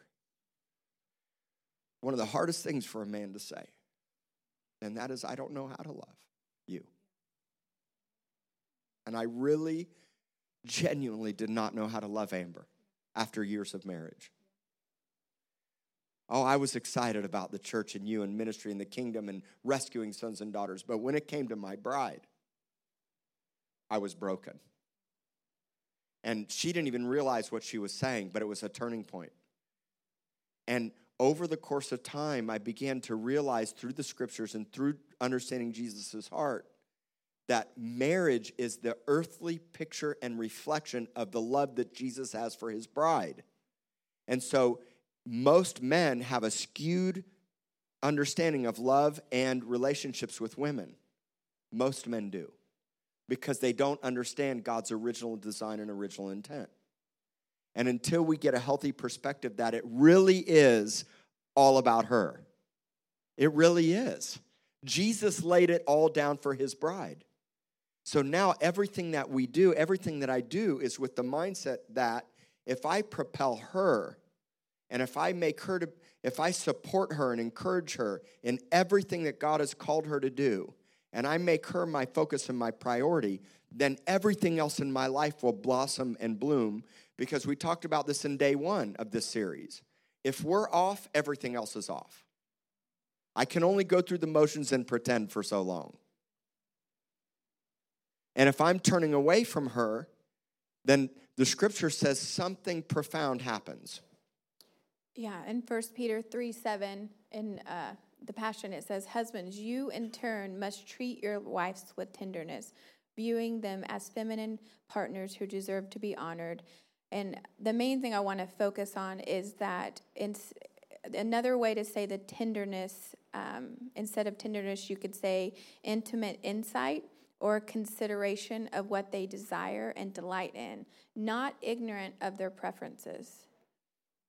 one of the hardest things for a man to say, and that is, I don't know how to love you. And I really, genuinely did not know how to love Amber after years of marriage. Oh, I was excited about the church and you and ministry and the kingdom and rescuing sons and daughters. But when it came to my bride, I was broken. And she didn't even realize what she was saying, but it was a turning point. And over the course of time, I began to realize through the scriptures and through understanding Jesus' heart that marriage is the earthly picture and reflection of the love that Jesus has for his bride. And so most men have a skewed understanding of love and relationships with women. Most men do because they don't understand God's original design and original intent. And until we get a healthy perspective that it really is all about her, it really is. Jesus laid it all down for his bride. So now everything that we do, everything that I do is with the mindset that if I propel her and if I make her to, if I support her and encourage her in everything that God has called her to do, and I make her my focus and my priority, then everything else in my life will blossom and bloom because we talked about this in day one of this series. If we're off, everything else is off. I can only go through the motions and pretend for so long. And if I'm turning away from her, then the scripture says something profound happens. Yeah, in 1 Peter 3 7, in uh, the Passion, it says, Husbands, you in turn must treat your wives with tenderness, viewing them as feminine partners who deserve to be honored. And the main thing I want to focus on is that another way to say the tenderness, um, instead of tenderness, you could say intimate insight or consideration of what they desire and delight in, not ignorant of their preferences.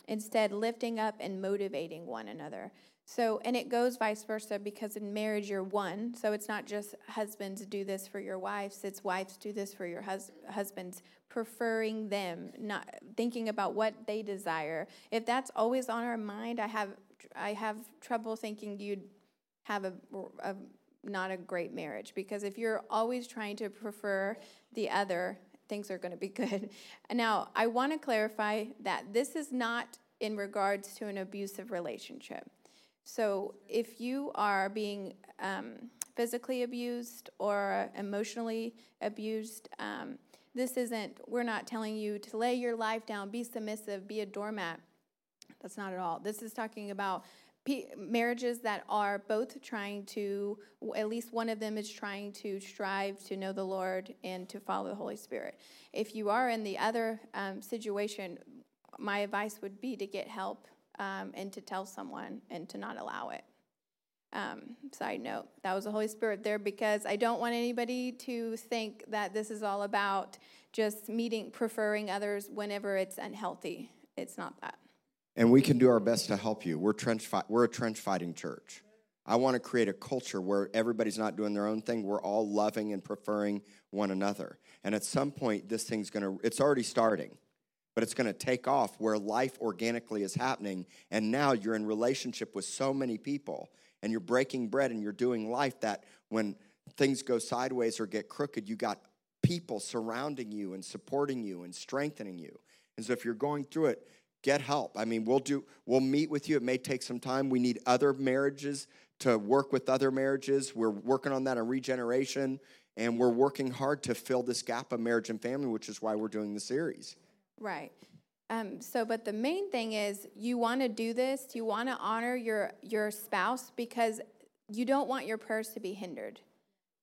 Instead, lifting up and motivating one another. So, and it goes vice versa because in marriage you're one. So it's not just husbands do this for your wives, it's wives do this for your hus- husbands, preferring them, not thinking about what they desire. If that's always on our mind, I have I have trouble thinking you'd have a, a not a great marriage because if you're always trying to prefer the other, things are going to be good. Now, I want to clarify that this is not in regards to an abusive relationship. So if you are being um, physically abused or emotionally abused, um, this isn't, we're not telling you to lay your life down, be submissive, be a doormat. That's not at all. This is talking about marriages that are both trying to, at least one of them is trying to strive to know the Lord and to follow the Holy Spirit. If you are in the other um, situation, my advice would be to get help um, and to tell someone and to not allow it. Um, side note, that was the Holy Spirit there because I don't want anybody to think that this is all about just meeting, preferring others whenever it's unhealthy. It's not that. And we can do our best to help you. We're trench fight, we're a trench fighting church. I want to create a culture where everybody's not doing their own thing. We're all loving and preferring one another. And at some point, this thing's going to, it's already starting, but it's going to take off where life organically is happening. And now you're in relationship with so many people and you're breaking bread and you're doing life that when things go sideways or get crooked, you got people surrounding you and supporting you and strengthening you. And so if you're going through it, get help. I mean, we'll do we'll meet with you. It may take some time. We need other marriages to work with other marriages. We're working on that in regeneration, and we're working hard to fill this gap of marriage and family, which is why we're doing the series. Right. Um, so, but the main thing is you want to do this. You want to honor your your spouse because you don't want your prayers to be hindered.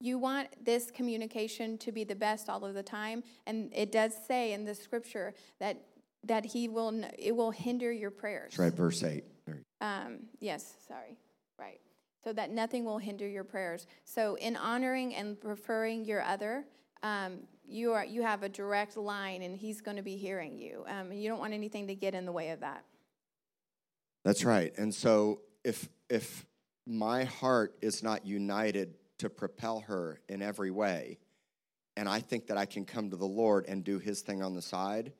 You want this communication to be the best all of the time, and it does say in the scripture that that he will it will hinder your prayers. That's right, verse eight. Um, yes, sorry, right. So that nothing will hinder your prayers. So in honoring and preferring your other, um, you are you have a direct line, and he's going to be hearing you. Um, you don't want anything to get in the way of that. That's right. And so if if my heart is not united to propel her in every way, and I think that I can come to the Lord and do His thing on the side,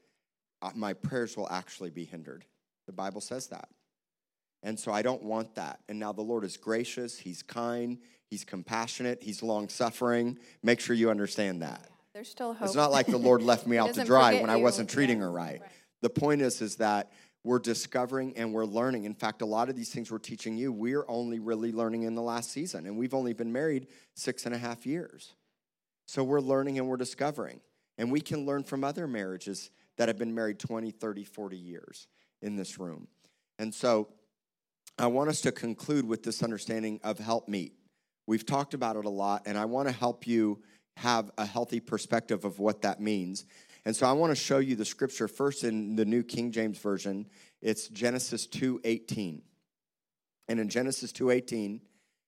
uh, my prayers will actually be hindered. The Bible says that. And so I don't want that. And now the Lord is gracious, He's kind, He's compassionate, He's long suffering. Make sure you understand that. There's still hope. It's not like the Lord left me out to dry when I wasn't treating her right. right. The point is, is that we're discovering and we're learning. In fact, a lot of these things we're teaching you, we're only really learning in the last season. And we've only been married six and a half years. So we're learning and we're discovering. And we can learn from other marriages that have been married 20, 30, 40 years in this room. And so I want us to conclude with this understanding of help meet. We've talked about it a lot, and I want to help you have a healthy perspective of what that means. And so I want to show you the scripture first in the New King James Version. It's Genesis 2:18. And in Genesis 2:18,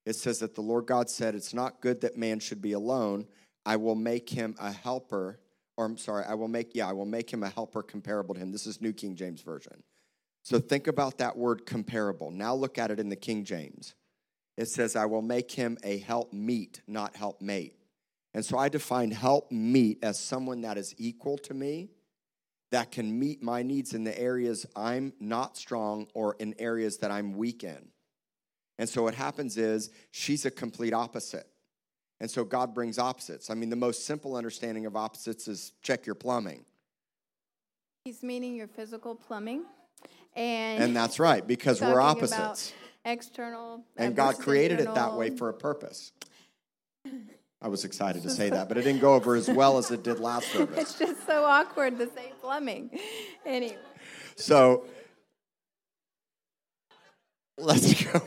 it says that the Lord God said, "It's not good that man should be alone. I will make him a helper." Or I'm sorry, I will make yeah, I will make him a helper comparable to him. This is New King James Version. So think about that word comparable. Now look at it in the King James. It says, I will make him a help meet, not help mate. And so I define help meet as someone that is equal to me, that can meet my needs in the areas I'm not strong or in areas that I'm weak in. And so what happens is she's a complete opposite. And so God brings opposites. I mean, the most simple understanding of opposites is check your plumbing. He's meaning your physical plumbing, and And that's right, because we're talking about opposites. External. And God created it that way for a purpose. I was excited to say that, but it didn't go over as well as it did last service. It's just so awkward to say plumbing. Anyway, So let's go.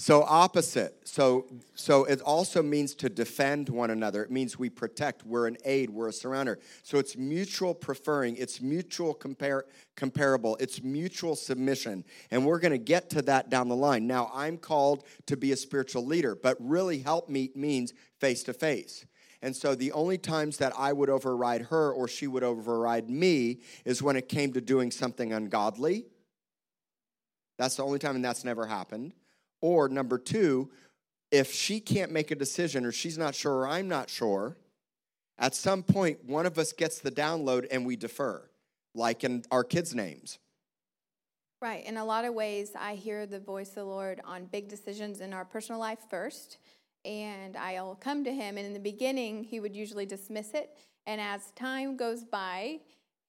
So opposite. So so it also means to defend one another. It means we protect. We're an aid. We're a surrounder. So it's mutual preferring. It's mutual compare comparable. It's mutual submission. And we're going to get to that down the line. Now I'm called to be a spiritual leader, but really help meet means face to face. And so the only times that I would override her or she would override me is when it came to doing something ungodly. That's the only time, and that's never happened. Or number two, if she can't make a decision or she's not sure or I'm not sure, at some point one of us gets the download and we defer, like in our kids' names. right. In a lot of ways, I hear the voice of the Lord on big decisions in our personal life first, and I'll come to Him. And in the beginning, He would usually dismiss it. And as time goes by,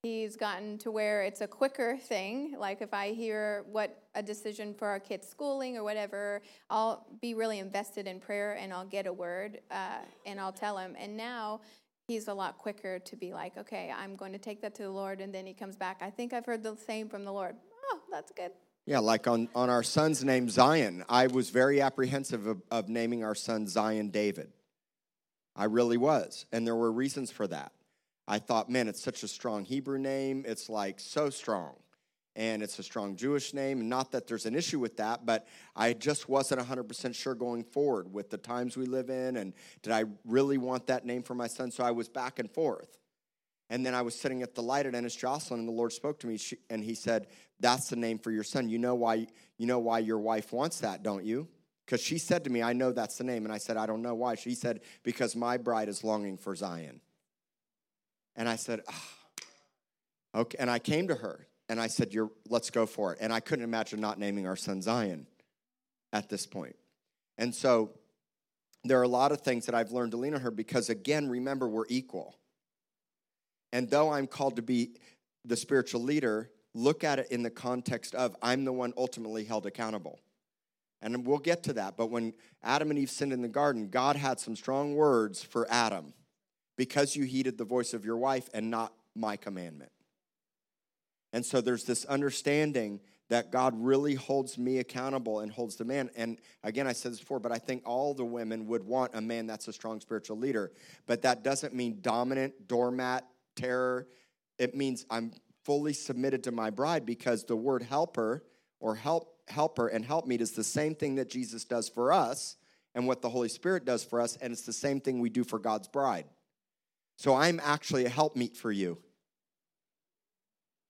He's gotten to where it's a quicker thing. Like if I hear what a decision for our kids' schooling or whatever, I'll be really invested in prayer and I'll get a word uh, and I'll tell him. And now he's a lot quicker to be like, okay, I'm going to take that to the Lord. And then he comes back. I think I've heard the same from the Lord. Oh, that's good. Yeah, like on, on our son's name, Zion, I was very apprehensive of, of naming our son Zion David. I really was. And there were reasons for that. I thought, man, it's such a strong Hebrew name. It's like so strong. And it's a strong Jewish name. Not that there's an issue with that, but I just wasn't 100% sure going forward with the times we live in. And did I really want that name for my son? So I was back and forth. And then I was sitting at the light at Ennis Jocelyn, and the Lord spoke to me, and He said, "That's the name for your son. You know why? You know why your wife wants that, don't you? Because she said to me, I know that's the name. And I said, I don't know why. She said, Because my bride is longing for Zion. And I said, oh. Okay. And I came to her and I said, You're, Let's go for it. And I couldn't imagine not naming our son Zion at this point. And so there are a lot of things that I've learned to lean on her because, again, remember, we're equal. And though I'm called to be the spiritual leader, look at it in the context of I'm the one ultimately held accountable. And we'll get to that. But when Adam and Eve sinned in the garden, God had some strong words for Adam because you heeded the voice of your wife and not my commandment. And so there's this understanding that God really holds me accountable and holds the man. And again, I said this before, but I think all the women would want a man that's a strong spiritual leader. But that doesn't mean dominant, doormat, terror. It means I'm fully submitted to my bride because the word helper or help helper and helpmeet is the same thing that Jesus does for us and what the Holy Spirit does for us, and it's the same thing we do for God's bride. So I'm actually a helpmeet for you.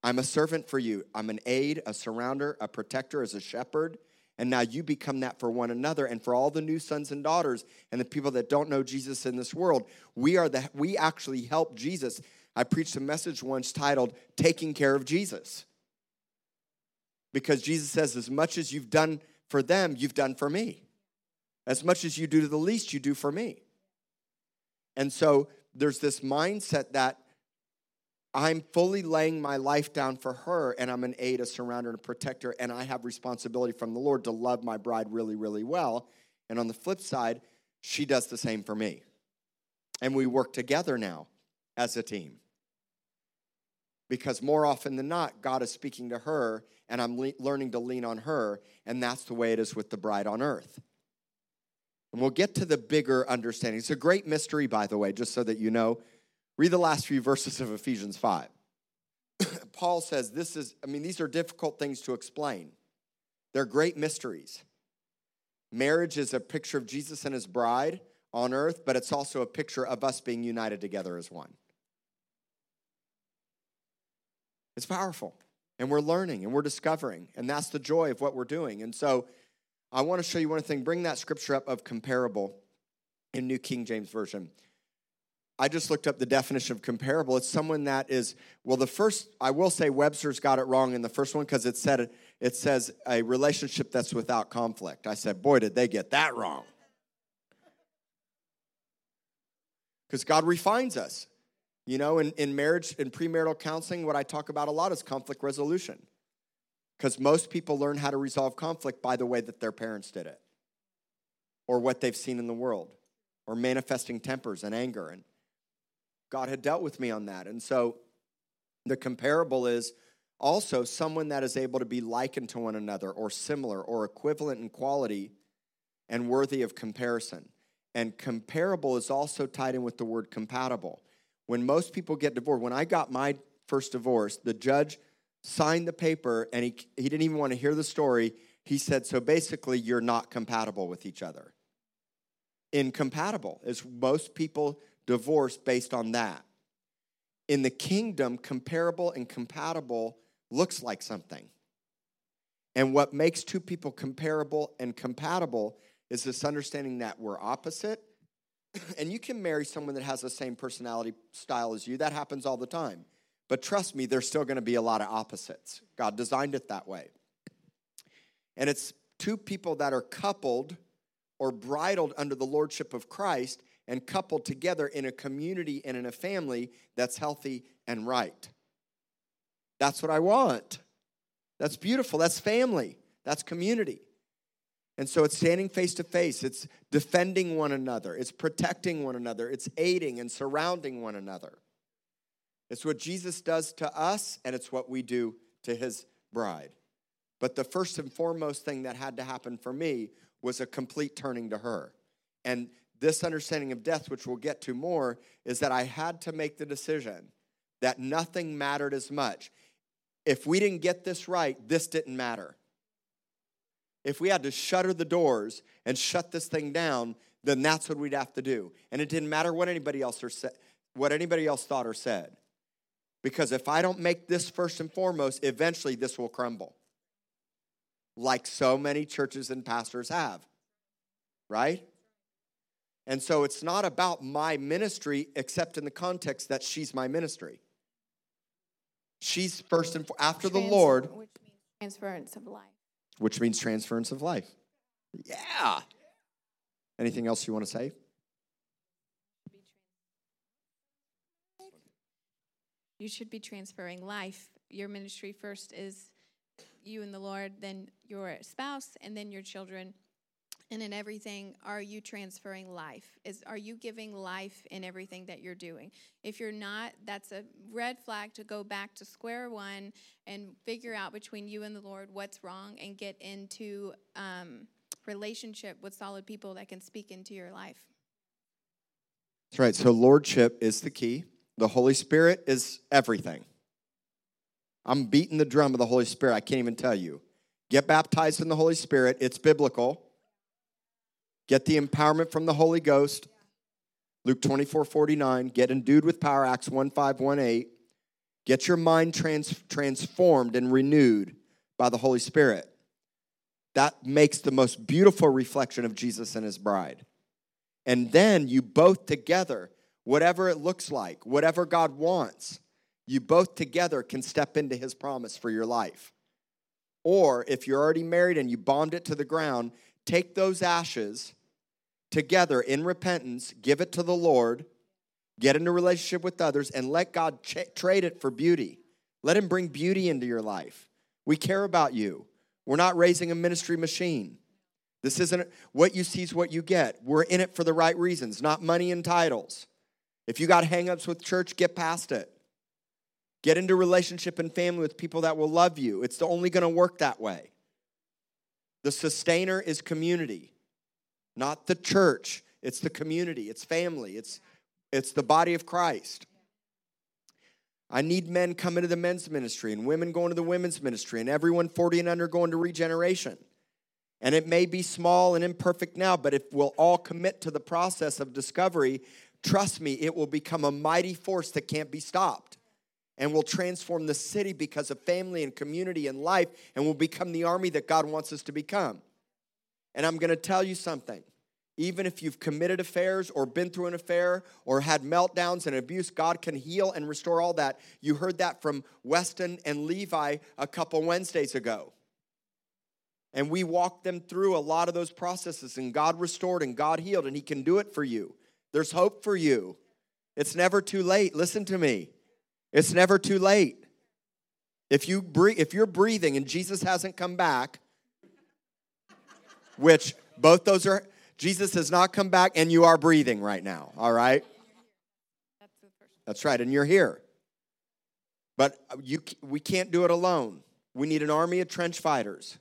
I'm a servant for you. I'm an aid, a surrounder, a protector, as a shepherd. And now you become that for one another and for all the new sons and daughters and the people that don't know Jesus in this world. We are the we actually help Jesus. I preached a message once titled Taking Care of Jesus. Because Jesus says, as much as you've done for them, you've done for me. As much as you do to the least, you do for me. And so there's this mindset that I'm fully laying my life down for her, and I'm an aid, a surrounder, and a protector, and I have responsibility from the Lord to love my bride really, really well. And on the flip side, she does the same for me. And we work together now as a team because more often than not, God is speaking to her, and I'm le- learning to lean on her, and that's the way it is with the bride on earth. And we'll get to the bigger understanding. It's a great mystery, by the way, just so that you know. Read the last few verses of Ephesians 5. Paul says, This is, I mean, these are difficult things to explain. They're great mysteries. Marriage is a picture of Jesus and his bride on earth, but it's also a picture of us being united together as one. It's powerful. And we're learning and we're discovering. And that's the joy of what we're doing. And so I want to show you one thing. Bring that scripture up of comparable in New King James Version. I just looked up the definition of comparable. It's someone that is, well, the first, I will say Webster's got it wrong in the first one because it said it says a relationship that's without conflict. I said, boy, did they get that wrong. Because God refines us. You know, in, in marriage in premarital counseling, what I talk about a lot is conflict resolution. Because most people learn how to resolve conflict by the way that their parents did it, or what they've seen in the world, or manifesting tempers and anger. And God had dealt with me on that. And so the comparable is also someone that is able to be likened to one another, or similar, or equivalent in quality, and worthy of comparison. And comparable is also tied in with the word compatible when most people get divorced, when I got my first divorce, the judge signed the paper and he, he didn't even want to hear the story. He said, So basically, you're not compatible with each other. Incompatible is most people divorce based on that. In the kingdom, comparable and compatible looks like something. And what makes two people comparable and compatible is this understanding that we're opposite and you can marry someone that has the same personality style as you. That happens all the time. But trust me, there's still going to be a lot of opposites. God designed it that way. And it's two people that are coupled or bridled under the lordship of Christ and coupled together in a community and in a family that's healthy and right. That's what I want. That's beautiful. That's family. That's community. And so it's standing face to face, it's defending one another, it's protecting one another, it's aiding and surrounding one another. It's what Jesus does to us, and it's what we do to his bride. But the first and foremost thing that had to happen for me was a complete turning to her. And this understanding of death, which we'll get to more, is that I had to make the decision that nothing mattered as much. If we didn't get this right, this didn't matter if we had to shutter the doors and shut this thing down, then that's what we'd have to do. And it didn't matter what anybody else or said, what anybody else thought or said. Because if I don't make this first and foremost, eventually this will crumble. Like so many churches and pastors have. right? And so it's not about my ministry, except in the context that she's my ministry. She's first and after the Lord, which means transference of life. which means transference of life. Yeah. Anything else you want to say? You should be transferring life. Your ministry first is you and the Lord, then your spouse, and then your children. And in everything, are you transferring life? Is are you giving life in everything that you're doing? If you're not, that's a red flag to go back to square one and figure out between you and the Lord what's wrong and get into um, relationship with solid people that can speak into your life. That's right. So, Lordship is the key. The Holy Spirit is everything. I'm beating the drum of the Holy Spirit. I can't even tell you. Get baptized in the Holy Spirit, it's biblical. Get the empowerment from the Holy Ghost. Luke 24 49. Get endued with power, Acts 1 5 1 8. Get your mind trans- transformed and renewed by the Holy Spirit. That makes the most beautiful reflection of Jesus and his bride. And then you both together, whatever it looks like, whatever God wants, you both together can step into his promise for your life. Or if you're already married and you bombed it to the ground, take those ashes together in repentance, give it to the Lord, get into relationship with others, and let God ch- trade it for beauty. Let him bring beauty into your life. We care about you. We're not raising a ministry machine. This isn't what you see is what you get. We're in it for the right reasons, not money and titles. If you got hangups with church, get past it. Get into relationship and family with people that will love you. It's only going to work that way. The sustainer is community, not the church. It's the community, it's family, it's, it's the body of Christ. I need men coming to the men's ministry and women going to the women's ministry and everyone 40 and under going to regeneration. And it may be small and imperfect now, but if we'll all commit to the process of discovery, trust me, it will become a mighty force that can't be stopped. And will transform the city because of family and community and life, and will become the army that God wants us to become. And I'm gonna tell you something. Even if you've committed affairs or been through an affair or had meltdowns and abuse, God can heal and restore all that. You heard that from Weston and Levi a couple Wednesdays ago. And we walked them through a lot of those processes, and God restored and God healed, and He can do it for you. There's hope for you. It's never too late. Listen to me. It's never too late. If you breathe, if you're breathing and Jesus hasn't come back, which both those are Jesus has not come back and you are breathing right now, all right? That's right, and you're here. But you we can't do it alone. We need an army of trench fighters.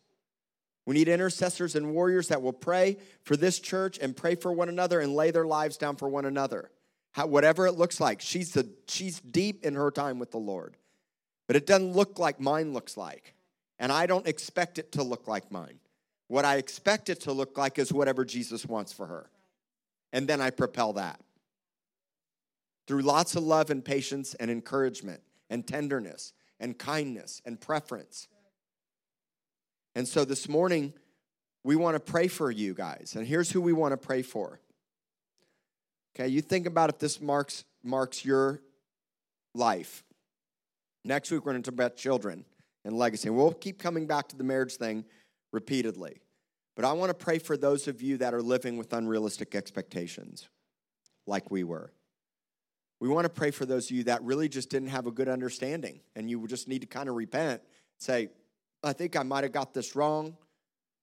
We need intercessors and warriors that will pray for this church and pray for one another and lay their lives down for one another. How, whatever it looks like, she's, the, she's deep in her time with the Lord. But it doesn't look like mine looks like. And I don't expect it to look like mine. What I expect it to look like is whatever Jesus wants for her. And then I propel that through lots of love and patience and encouragement and tenderness and kindness and preference. And so this morning, we want to pray for you guys. And here's who we want to pray for. Okay, you think about if this marks marks your life. Next week we're going to talk about children and legacy. And we'll keep coming back to the marriage thing repeatedly. But I want to pray for those of you that are living with unrealistic expectations, like we were. We want to pray for those of you that really just didn't have a good understanding and you just need to kind of repent, say, I think I might have got this wrong.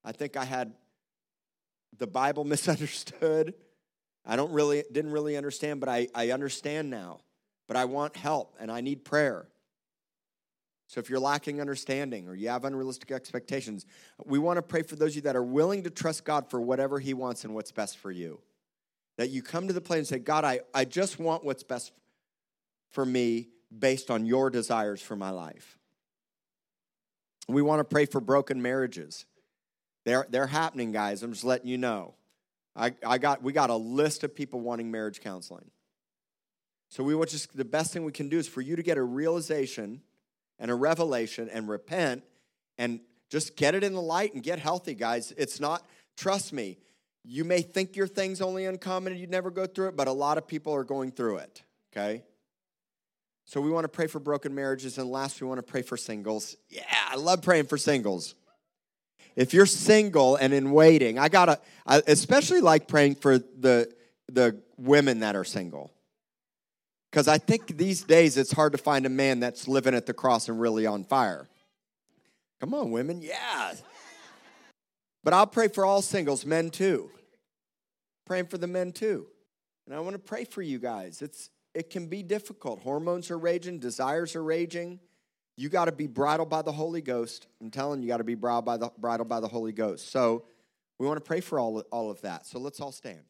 I think I had the Bible misunderstood. I don't really didn't really understand, but I, I understand now. But I want help and I need prayer. So if you're lacking understanding or you have unrealistic expectations, we want to pray for those of you that are willing to trust God for whatever He wants and what's best for you. That you come to the place and say, God, I, I just want what's best for me based on your desires for my life. We want to pray for broken marriages. They're, they're happening, guys. I'm just letting you know. I, I got, we got a list of people wanting marriage counseling. So we want just the best thing we can do is for you to get a realization and a revelation and repent and just get it in the light and get healthy, guys. It's not, trust me, You may think your thing's only uncommon and you'd never go through it, but a lot of people are going through it, okay? So we want to pray for broken marriages. And last, we want to pray for singles. Yeah, I love praying for singles. If you're single and in waiting, I gotta, I especially like praying for the the women that are single. Because I think these days it's hard to find a man that's living at the cross and really on fire. Come on, women, yeah. But I'll pray for all singles, men too. Praying for the men too. And I want to pray for you guys. It's it can be difficult. Hormones are raging, desires are raging. You got to be bridled by the Holy Ghost. I'm telling you, you got to be bridled by the bridled by the Holy Ghost. So we want to pray for all, all of that. So let's all stand.